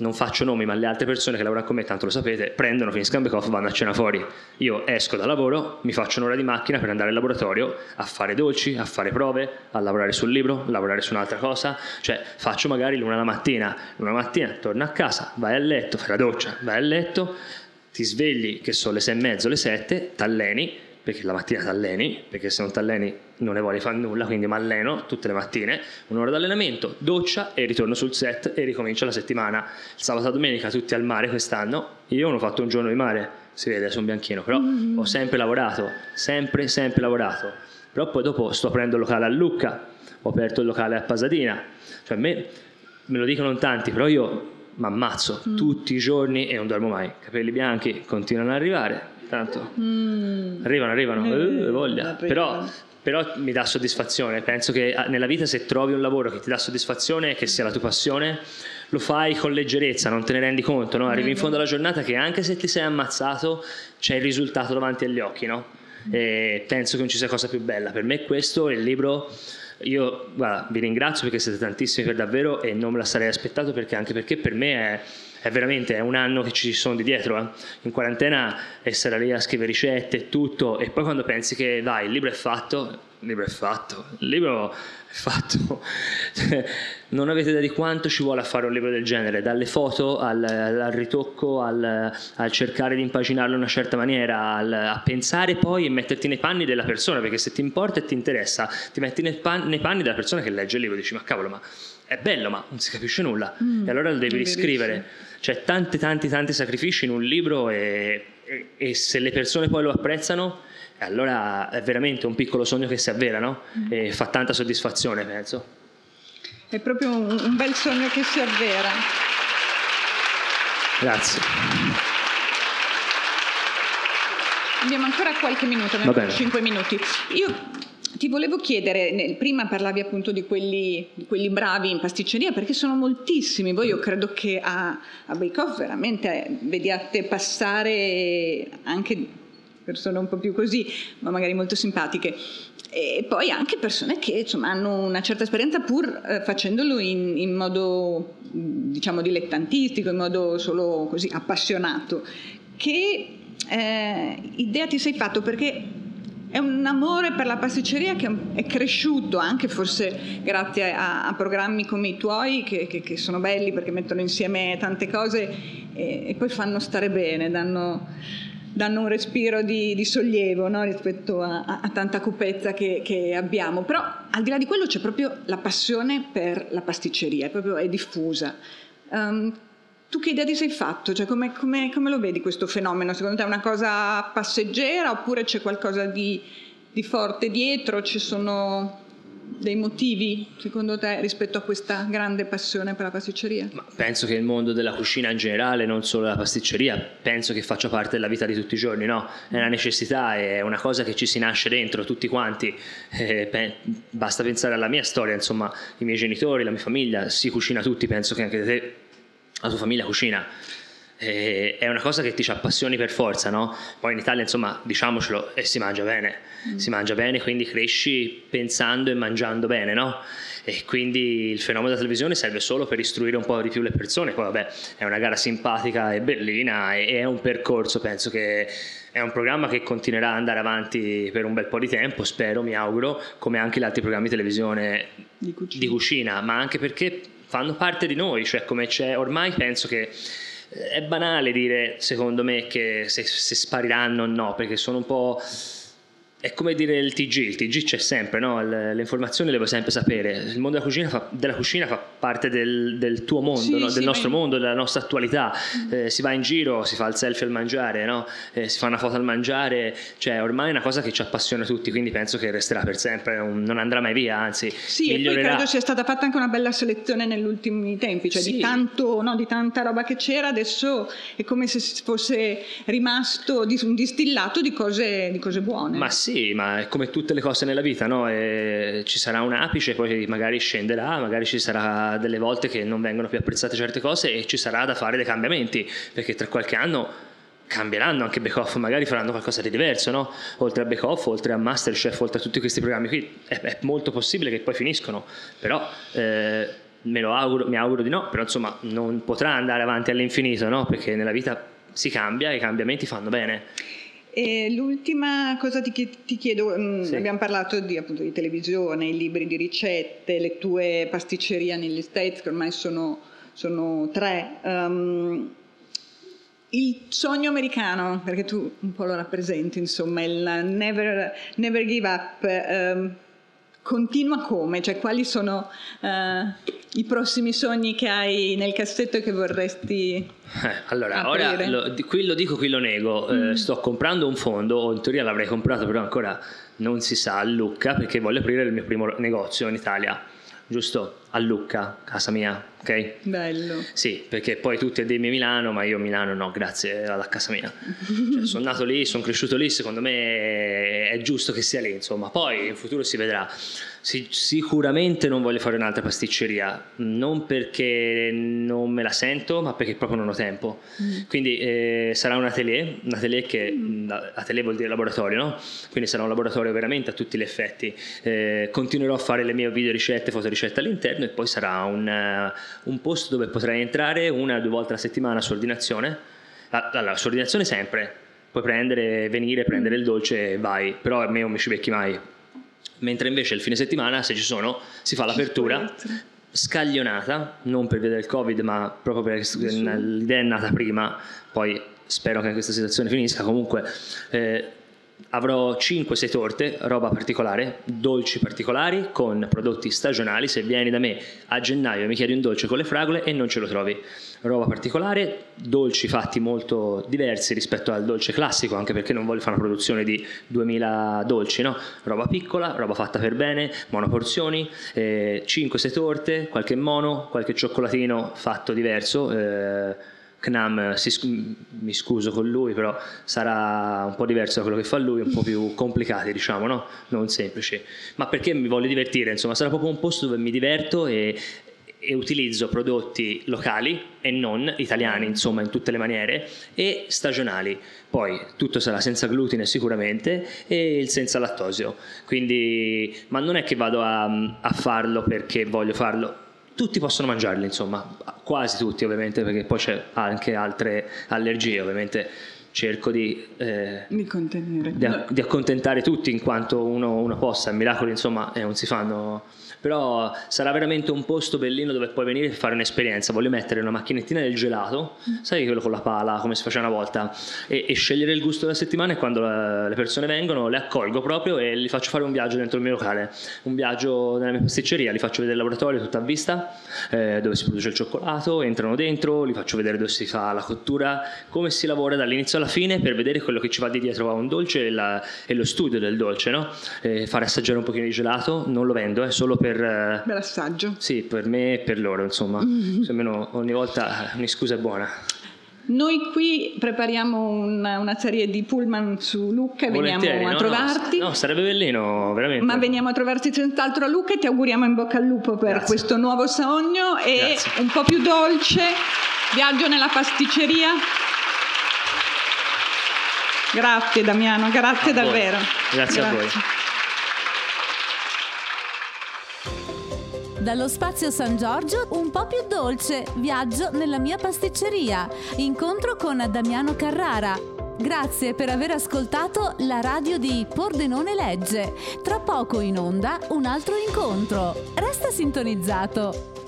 non faccio nomi, ma le altre persone che lavorano con me, tanto lo sapete, prendono, finiscono back off, vanno a cena fuori. Io esco da lavoro, mi faccio un'ora di macchina per andare al laboratorio a fare dolci, a fare prove, a lavorare sul libro, a lavorare su un'altra cosa. Cioè, faccio magari l'una la mattina, l'una mattina torno a casa, vai a letto, fai la doccia, vai a letto, ti svegli che sono le sei e mezzo, le sette, t'alleni, perché la mattina ti alleni, perché se non ti alleni non ne vuole fare nulla, quindi mi alleno tutte le mattine, un'ora di allenamento, doccia e ritorno sul set e ricomincio la settimana. Il sabato e domenica tutti al mare quest'anno, io non ho fatto un giorno di mare, si vede, sono bianchino, però mm-hmm. ho sempre lavorato, sempre, sempre lavorato. Però poi dopo sto aprendo il locale a Lucca, ho aperto il locale a Pasadina, cioè me, me lo dicono tanti, però io mi ammazzo mm. tutti i giorni e non dormo mai, capelli bianchi continuano ad arrivare, tanto mm. arrivano, arrivano, eh, uh, voglia. Però, però, mi dà soddisfazione. Penso che ah, nella vita se trovi un lavoro che ti dà soddisfazione, che sia la tua passione, lo fai con leggerezza, non te ne rendi conto, no? Arrivi in fondo alla giornata che anche se ti sei ammazzato c'è il risultato davanti agli occhi, no? E penso che non ci sia cosa più bella. Per me questo, il libro io guarda, vi ringrazio perché siete tantissimi per davvero e non me la sarei aspettato perché anche perché per me è è veramente è un anno che ci sono di dietro. Eh. In quarantena essere lì a scrivere ricette e tutto, e poi quando pensi che dai, il libro è fatto, il libro è fatto, il libro è fatto. non avete idea di quanto ci vuole a fare un libro del genere, dalle foto al, al ritocco, al, al, cercare di impaginarlo in una certa maniera, al, a pensare poi e metterti nei panni della persona, perché se ti importa e ti interessa, ti metti nei, pan, nei panni della persona che legge il libro e dici ma cavolo, ma è bello ma non si capisce nulla mm, e allora lo devi riscrivere. C'è tanti tanti tanti sacrifici in un libro e, e, e, se le persone poi lo apprezzano allora è veramente un piccolo sogno che si avvera no? mm. e fa tanta soddisfazione penso. È proprio un, un bel sogno che si avvera. Grazie. Abbiamo ancora qualche minuto, abbiamo 5 minuti. Io ti volevo chiedere, prima parlavi appunto di quelli, di quelli, bravi in pasticceria, perché sono moltissimi. Voi io credo che a, a Bake Off veramente vediate passare anche persone un po' più così, ma magari molto simpatiche. E poi anche persone che insomma, hanno una certa esperienza pur eh, facendolo in, in, modo diciamo dilettantistico, in modo solo così appassionato. Che eh, idea ti sei fatto? Perché è un amore per la pasticceria che è cresciuto anche forse grazie a, a programmi come i tuoi che, che, che, sono belli perché mettono insieme tante cose e, e poi fanno stare bene, danno, danno un respiro di, di sollievo no? rispetto a, a, tanta cupezza che, che, abbiamo. Però al di là di quello c'è proprio la passione per la pasticceria, è proprio è diffusa. Um, tu che idea ti sei fatto? Cioè, come, come, come, lo vedi questo fenomeno? Secondo te è una cosa passeggera oppure c'è qualcosa di, di forte dietro? Ci sono dei motivi, secondo te, rispetto a questa grande passione per la pasticceria? Ma penso che il mondo della cucina in generale, non solo la pasticceria, penso che faccia parte della vita di tutti i giorni, no? È una necessità, è una cosa che ci si nasce dentro tutti quanti. Eh, pe- basta pensare alla mia storia, insomma, i miei genitori, la mia famiglia, si cucina tutti, penso che anche te, la tua famiglia cucina è una cosa che ti ci appassioni per forza, no? Poi in Italia, insomma, diciamocelo, e si mangia bene, mm. si mangia bene, quindi cresci pensando e mangiando bene, no? E quindi il fenomeno della televisione serve solo per istruire un po' di più le persone, poi vabbè, è una gara simpatica e bellina e è un percorso, penso che è un programma che continuerà ad andare avanti per un bel po' di tempo, spero, mi auguro, come anche gli altri programmi di televisione di cucina, di cucina ma anche perché fanno parte di noi, cioè come c'è ormai penso che è banale dire, secondo me, che se, se spariranno o no, perché sono un po' è come dire il TG, il TG c'è sempre, no? le, le, informazioni le vuoi sempre sapere. Il mondo della cucina fa, della cucina fa parte del, del, tuo mondo, sì, no? del nostro in... mondo, della nostra attualità. Mm. Eh, si va in giro, si fa il selfie al mangiare, no? eh, si fa una foto al mangiare, cioè ormai è una cosa che ci appassiona tutti, quindi penso che resterà per sempre, non andrà mai via, anzi. Sì, migliorerà. e poi credo sia stata fatta anche una bella selezione negli ultimi tempi, cioè sì. di, tanto, di tanta roba che c'era, adesso è come se fosse rimasto un distillato di cose, di cose buone. Ma sì sì, ma è come tutte le cose nella vita, no? ci sarà un apice, poi magari scenderà, magari ci sarà delle volte che non vengono più apprezzate certe cose e ci sarà da fare dei cambiamenti, perché tra qualche anno cambieranno anche Bake Off, magari faranno qualcosa di diverso, no? Oltre a Bake Off, oltre a Masterchef, oltre a tutti questi programmi qui, è, è molto possibile che poi finiscono, però eh, me lo auguro, mi auguro di no, però insomma non potrà andare avanti all'infinito, no? Perché nella vita si cambia e i cambiamenti fanno bene. E l'ultima cosa ti, ti chiedo, mm, sì. abbiamo parlato di, appunto, di, televisione, i libri di ricette, le tue pasticcerie negli States che ormai sono, sono tre. Um, il sogno americano, perché tu un po' lo rappresenti, insomma, il never, never give up. Um, continua come? Cioè, quali sono uh, i prossimi sogni che hai nel cassetto e che vorresti eh, allora aprire? ora lo, qui lo dico qui lo nego eh, mm. eh, sto comprando un fondo o in teoria l'avrei comprato però ancora non si sa a Lucca perché voglio aprire il mio primo negozio in Italia giusto? A Lucca, casa mia, ok? Bello. Sì, perché poi tutti a dirmi Milano, ma io Milano no, grazie alla casa mia. Cioè, sono nato lì, sono cresciuto lì, secondo me è giusto che sia lì, insomma. Poi in futuro si vedrà. Sì, sicuramente non voglio fare un'altra pasticceria, non perché non me la sento, ma perché proprio non ho tempo. Mm. Quindi eh, sarà un atelier, un atelier che mm. atelier vuol dire laboratorio, no? Quindi sarà un laboratorio veramente a tutti gli effetti. Eh, continuerò a fare le mie video ricette, fotoricette all'interno e poi sarà un, uh, un posto dove potrai entrare una o due volte alla settimana su ordinazione. Allora, su ordinazione sempre, puoi prendere, venire, prendere il dolce e vai, però a me non mi ci becchi mai. Mentre invece il fine settimana, se ci sono, si fa l'apertura. Scaglionata, non per via del Covid, ma proprio perché l'idea è nata prima, poi spero che questa situazione finisca, comunque eh, avrò 5-6 torte, roba particolare, dolci particolari con prodotti stagionali. Se vieni da me a gennaio e mi chiedi un dolce con le fragole e non ce lo trovi. Roba particolare, dolci fatti molto diversi rispetto al dolce classico, anche perché non voglio fare una produzione di 2000 dolci, no? Roba piccola, roba fatta per bene, monoporzioni, eh, 5-6 torte, qualche mono, qualche cioccolatino fatto diverso. Eh, Knam, si, mi scuso con lui, però sarà un po' diverso da quello che fa lui, un po' più complicati, diciamo, no? Non semplici. Ma perché mi voglio divertire, insomma, sarà proprio un posto dove mi diverto e, e utilizzo prodotti locali e non italiani, insomma, in tutte le maniere, e stagionali. Poi tutto sarà senza glutine sicuramente e il senza lattosio. Quindi, ma non è che vado a, a farlo perché voglio farlo, tutti possono mangiarli, insomma, quasi tutti ovviamente, perché poi c'è anche altre allergie, ovviamente cerco di, eh, di, di, di, accontentare tutti in quanto uno, uno possa, miracoli insomma eh, non si fanno però sarà veramente un posto bellino dove puoi venire e fare un'esperienza. Voglio mettere una macchinettina del gelato, sai quello con la pala, come si faceva una volta, e, e scegliere il gusto della settimana e quando le persone vengono le accolgo proprio e li faccio fare un viaggio dentro il mio locale, un viaggio nella mia pasticceria, li faccio vedere il laboratorio tutto a vista, eh, dove si produce il cioccolato, entrano dentro, li faccio vedere dove si fa la cottura, come si lavora dall'inizio alla fine per vedere quello che ci va di dietro a un dolce e, la, e lo studio del dolce, no? Eh, fare assaggiare un pochino di gelato, non lo vendo, è eh, solo per... Eh, per assaggio. Sì, per me e per loro, insomma. Mm-hmm. Almeno ogni volta un'escusa è buona. Noi qui prepariamo una, una, serie di pullman su Lucca e veniamo a no, trovarti. No, no, sarebbe bellino, veramente. Ma veniamo a trovarti senz'altro a Lucca e ti auguriamo in bocca al lupo per Grazie. questo nuovo sogno e Grazie. un po' più dolce, viaggio nella pasticceria. Grazie Damiano, grazie a davvero. Grazie, grazie a voi. Dallo spazio San Giorgio un po' più dolce, viaggio nella mia pasticceria, incontro con Damiano Carrara. Grazie per aver ascoltato la radio di Pordenone Legge. Tra poco in onda un altro incontro. Resta sintonizzato.